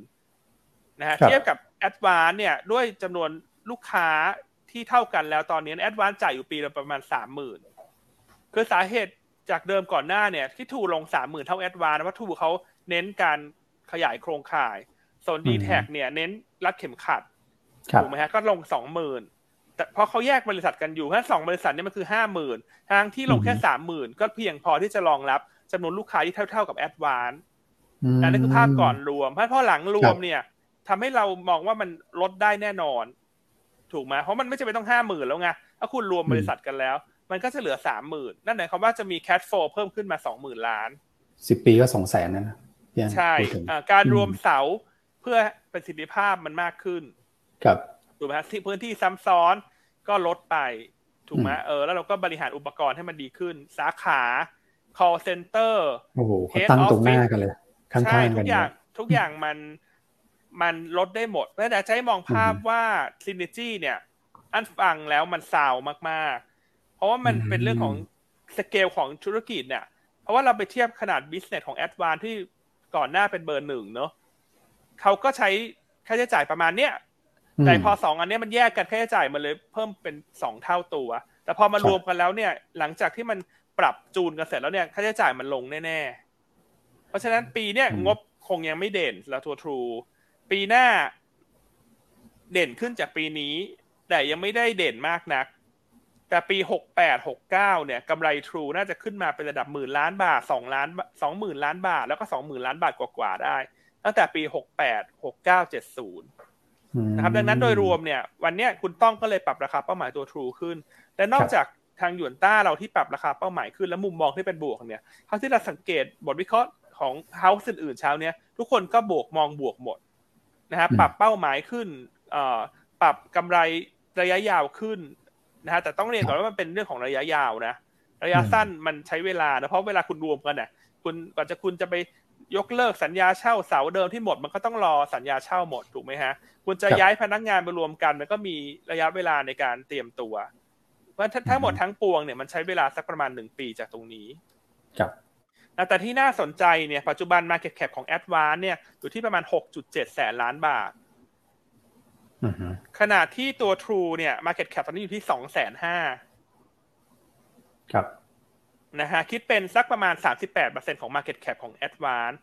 นะฮะเทียบกับ a d v a n c e เนี่ย ด้วยจำนวนลูกค้าที่เท่ากันแล้วตอนนี้ a d v a n c e จ่ายอยู่ปีละประมาณสามหมื่นคือสาเหตุจากเดิมก่อนหน้าเนี่ย ที่ทูลงสามหมื่นเท่า a d v a n c e ว่าทูเขาเน้นการขยายโครงข่ายส่วน d t แทเนี่ยเน้นรัดเข็มขัดถูกไหมฮะก็ลงสองหมื่น แต่พอเขาแยกบริษัทกันอยู่แค่สองบริษัทนี่มันคือห้าหมื่นทางที่ลงแค่สามหมื่นก็เพียงพอที่จะรองรับจำนวนลูกค้าที่เท่า ๆกับแอดวานอันนี้คือภาพก่อนรวมเพราะพอหลังรวมเนี่ยทำให้เรามองว่ามันลดได้แน่นอน ถูกไหมเพราะมันไม่จำเป็นต้องห้าหมื่นแล้วไงถ้าคุณรวมบริษัทกันแล้ว มันก็จะเหลือสามหมื่นนั่นหมายความว่าจะมีแคชโฟเพิ่มขึ้นมาสองหมื่นล้านสิบปีก็สองแสนนะใช่การรวมเสาเพื่อประสิทธิภาพมันมากขึ้น ครับถูกไหมที่พื้นที่ซ้ำซ้อน ก็ลดไปถูกไหมเออแล้วเราก็บริหารอุปกรณ์ให้มันดีขึ้น สาขา call center โอ้โหตั้งตรงหน้ากันเลยข้างๆกันทุกอย่างทุกอย่างมันมันลดได้หมดแต่จะให้มองภาพว่า synergy เนี่ย อันฟังแล้วมันซาวมากๆ เพราะว่ามันเป็นเรื่องของสเกลของธุรกิจเนี่ย เพราะว่าเราไปเทียบขนาด business ของ a d v a n c e ที่ก่อนหน้าเป็นเบอร์หนึ่งเนาะเขาก็ใช้ค่าใช้จ่ายประมาณเนี้ย แต่พอสองอันนี้มันแยกกันค่าใช้จ่ายมันเลยเพิ่มเป็นสองเท่าตัว แต่พอมารวมกันแล้วเนี่ย หลังจากที่มันปรับจูนกันเสร็จแล้วเนี่ยค่าใช้จ่ายมันลงแน่ๆ เพราะฉะนั้นปีเนี้ยงบคงยังไม่เด่นแล้วทัวทรูปีหน้าเด่นขึ้นจากปีนี้ แต่ยังไม่ได้เด่นมากนัก แต่ปีหกแปดหกเก้าเนี่ยกำไรทรูน่าจะขึ้นมาเป็นระดับหมื่นล้านบาทสองล้านสองหมื่นล้านบาท แล้วก็สองหมื่นล้านบาทกว่าๆได้ ตั้งแต่ปีหกแปดหกเก้าเจ็ดศูนย์ นะครับดังนั้นโดยรวมเนี่ยวันนี้คุณต้องก็เลยปรับราคาเป้าหมายตัว True ขึ้นแต่นอกจากทางหยวนต้าเราที่ปรับราคาเป้าหมายขึ้นและมุมมองที่เป็นบวกเนี่ยเท่าที่เราสังเกตบทวิเคราะห์ของเฮาส์อื่นๆเช้าเนี้ยทุกคนก็บวกมองบวกหมดนะครับปรับเป้าหมายขึ้นปรับกำไรระยะยาวขึ้นนะฮะแต่ต้องเรียนก่อนว่ามันเป็นเรื่องของระยะยาวนะระยะสั้นมันใช้เวลานะเพราะเวลาคุณรวมกันเนี่ยคุณก่อนจะคุณจะไป ยกเลิกสัญญาเช่าเสาเดิมที่หมดมันก็ต้องรอสัญญาเช่าหมดถูกไหมฮะคุณจะย้ายพนักงานไปรวมกันมันก็มีระยะเวลาในการเตรียมตัวเพราะทั้งหมดทั้งปวงเนี่ยมันใช้เวลาสักประมาณหนึ่งปีจากตรงนี้ครับแต่ที่น่าสนใจเนี่ยปัจจุบัน Market Cap ของ a d v a n c e เนี่ยอยู่ที่ประมาณ 6.7 แสนล้านบาทขณะที่ตัว True เนี่ย Market Cap ตอนนี้อยู่ที่2 5 0 0 0ครับ นะฮะคิดเป็นสักประมาณ 38%ของ Market Cap ของ a d v a n c e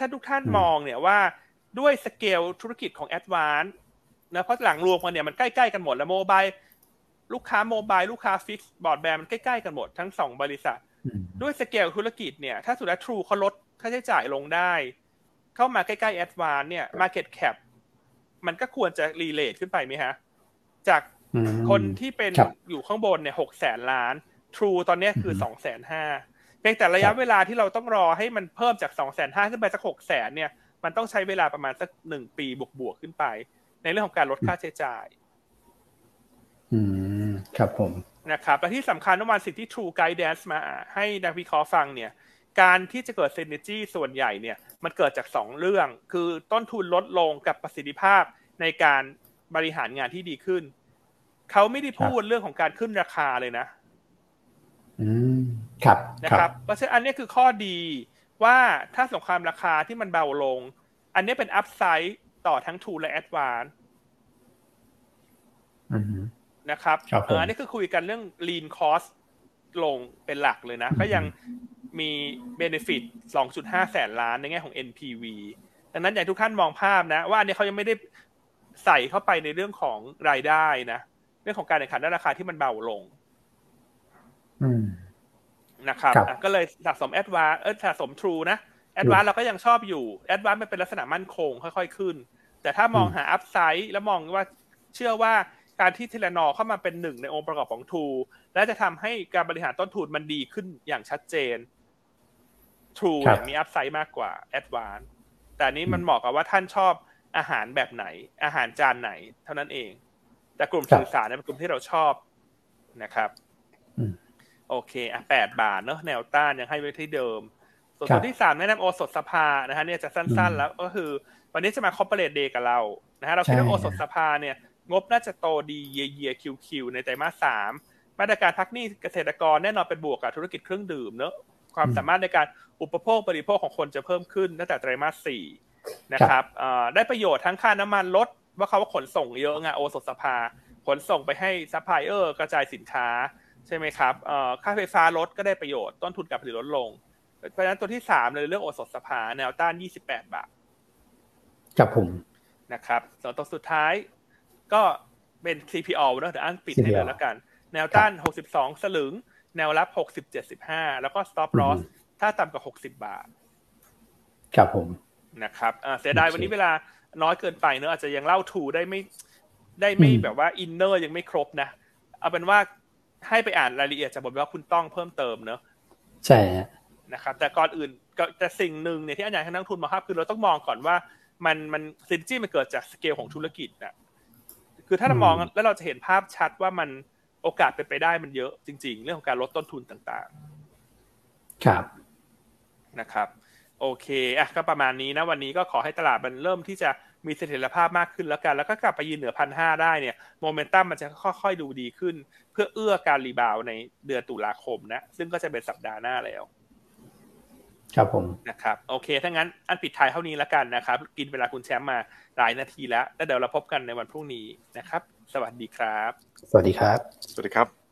ถ้าทุกท่านมองเนี่ยว่าด้วยสเกลธุรกิจของ a d v a n c e นะเพราะหลังรวมกันเนี่ยมันใกล้ๆกันหมดแล้ว mobile ลูกค้า mobile ลูกค้า fixed broadband มันใกล้ๆกันหมดทั้งสองบริษัท ด้วยสเกลธุรกิจเนี่ยถ้าสุดแล้วทรูเขาลดค่าใช้จ่ายลงได้ เข้ามาใกล้ๆ Advance เนี่ย Market Cap มันก็ควรจะ rerate ขึ้นไปไหมฮะ จากคนที่เป็นอยู่ข้างบนเนี่ยหกแสนล้าน True ตอนนี้คือสองแสนห้าเพียงแต่ระยะเวลาที่เราต้องรอให้มันเพิ่มจากสองแสนห้าขึ้นไปสักหกแสนเนี่ย มันต้องใช้เวลาประมาณสักหนึ่งปีบวกๆขึ้นไป ในเรื่องของการลดค่าใช้จ่าย อืม ครับผมนะครับและที่สำคัญเมื่อวานสิ่งที่ True Guidance มาให้นักวิเคราะห์ฟังเนี่ย การที่จะเกิด synergy ส่วนใหญ่เนี่ย มันเกิดจากสองเรื่อง คือต้นทุนลดลงกับประสิทธิภาพในการบริหารงานที่ดีขึ้น เขาไม่ได้พูดเรื่องของการขึ้นราคาเลยนะอืม ครับนะครับ เพราะฉะนั้นอันนี้คือข้อดีว่าถ้าสงครามราคาที่มันเบาลง อันนี้เป็นอัพไซด์ต่อทั้ง True และ Advance นะครับอันนี้คือคุยกันเรื่อง lean cost ลงเป็นหลักเลยนะ ก็ยังมี benefit 2.5 แสนล้านในแง่ของ NPV ดังนั้นอยากทุกท่านมองภาพนะ ว่าอันนี้เขายังไม่ได้ใส่เข้าไปในเรื่องของรายได้นะ เรื่องของการแข่งขันด้านราคาที่มันเบาลง นะครับ ก็เลยสะสม Advance เออสะสมทรูนะ Advance เราก็ยังชอบอยู่ Advance มันเป็นลักษณะมั่นคงค่อยๆขึ้น แต่ถ้ามองหา upside แล้วมองว่าเชื่อว่าการที่ Telenor เข้ามาเป็นหนึ่งในองค์ประกอบของทรูและจะทำให้การบริหารต้นทุนมันดีขึ้นอย่างชัดเจนทรูมี upside มากกว่า Advance แต่นี้มันเหมาะกับว่าท่านชอบอาหารแบบไหน อาหารจานไหน เท่านั้นเอง แต่กลุ่มสื่อสารเนี่ยเป็นกลุ่มที่เราชอบนะครับ โอเคอะแปดบาทเนอะแนวต้านยังให้ไว้ที่เดิม ส่วนตัวที่สามแนะนำโอสถสภานะฮะเนี่ยจะสั้นๆ แล้วก็คือ วันนี้จะมา Corporate Day กับเรานะฮะเราคิดว่าโอสถสภาเนี่ยงบน่าจะโตดี year year Q Q ในไตรมาสสามมาตรการพักหนี้เกษตรกรแน่นอนเป็นบวกกับธุรกิจเครื่องดื่มเนอะความสามารถในการอุปโภคบริโภคของคนจะเพิ่มขึ้นตั้งแต่ไตรมาสสี่นะครับได้ประโยชน์ทั้งค่าน้ำมันลดว่าเขาว่าขนส่งเยอะไงโอสถสภาขนส่งไปให้ซัพพลายเออร์กระจายสินค้า ใช่ไหมครับค่าไฟฟ้าลดก็ได้ประโยชน์ต้นทุนการผลิตลดลง เพราะฉะนั้นตัวที่สามเลยเรื่องโอสถสภาแนวต้านยี่สิบแปดบาทกับผมนะครับส่วนตัวสุดท้ายก็เป็น CPO นะเดี๋ยวอันปิดให้เลยแล้วกัน แนวต้านหกสิบสองสลึง แนวรับหกสิบเจ็ดสิบห้าแล้วก็ stop loss ถ้าต่ำกว่าหกสิบาทครับผมนะครับเสียดายวันนี้เวลาน้อยเกินไปเนอะอาจจะยังเล่าทูได้ไม่ได้ไม่แบบว่าอินเนอร์ยังไม่ครบนะ เอาเป็นว่า ให้ไปอ่านรายละเอียดจากบทว่าคุณต้องเพิ่มเติมเนอะใช่นะครับแต่ก่อนอื่นก็แต่สิ่งหนึ่งเนี่ยที่อาจารย์ให้นักทุนมาครับคือเราต้องมองก่อนว่ามันมัน synergy มันเกิดจากสเกลของธุรกิจนะคือถ้าเรามองแล้วเราจะเห็นภาพชัดว่ามันโอกาสเป็นไปได้มันเยอะจริง ๆ เรื่องของการลดต้นทุนต่างๆ ครับนะครับ โอเคอะก็ประมาณนี้นะวันนี้ก็ขอให้ตลาดมันเริ่มที่จะ มีเสถียรภาพมากขึ้นแล้วกัน แล้วก็กลับไปยืนเหนือพันห้าได้เนี่ยโมเมนตัมมันจะค่อยๆดูดีขึ้น เพื่อเอื้อการ rebound ในเดือนตุลาคมนะ ซึ่งก็จะเป็นสัปดาห์หน้าแล้ว ครับผมนะครับโอเคถ้างั้นอันปิดท้ายเท่านี้แล้วกันนะครับ กินเวลาคุณแชมป์มาหลายนาทีแล้วแล้วเดี๋ยวเราพบกันในวันพรุ่งนี้นะครับ สวัสดีครับ สวัสดีครับ สวัสดีครับ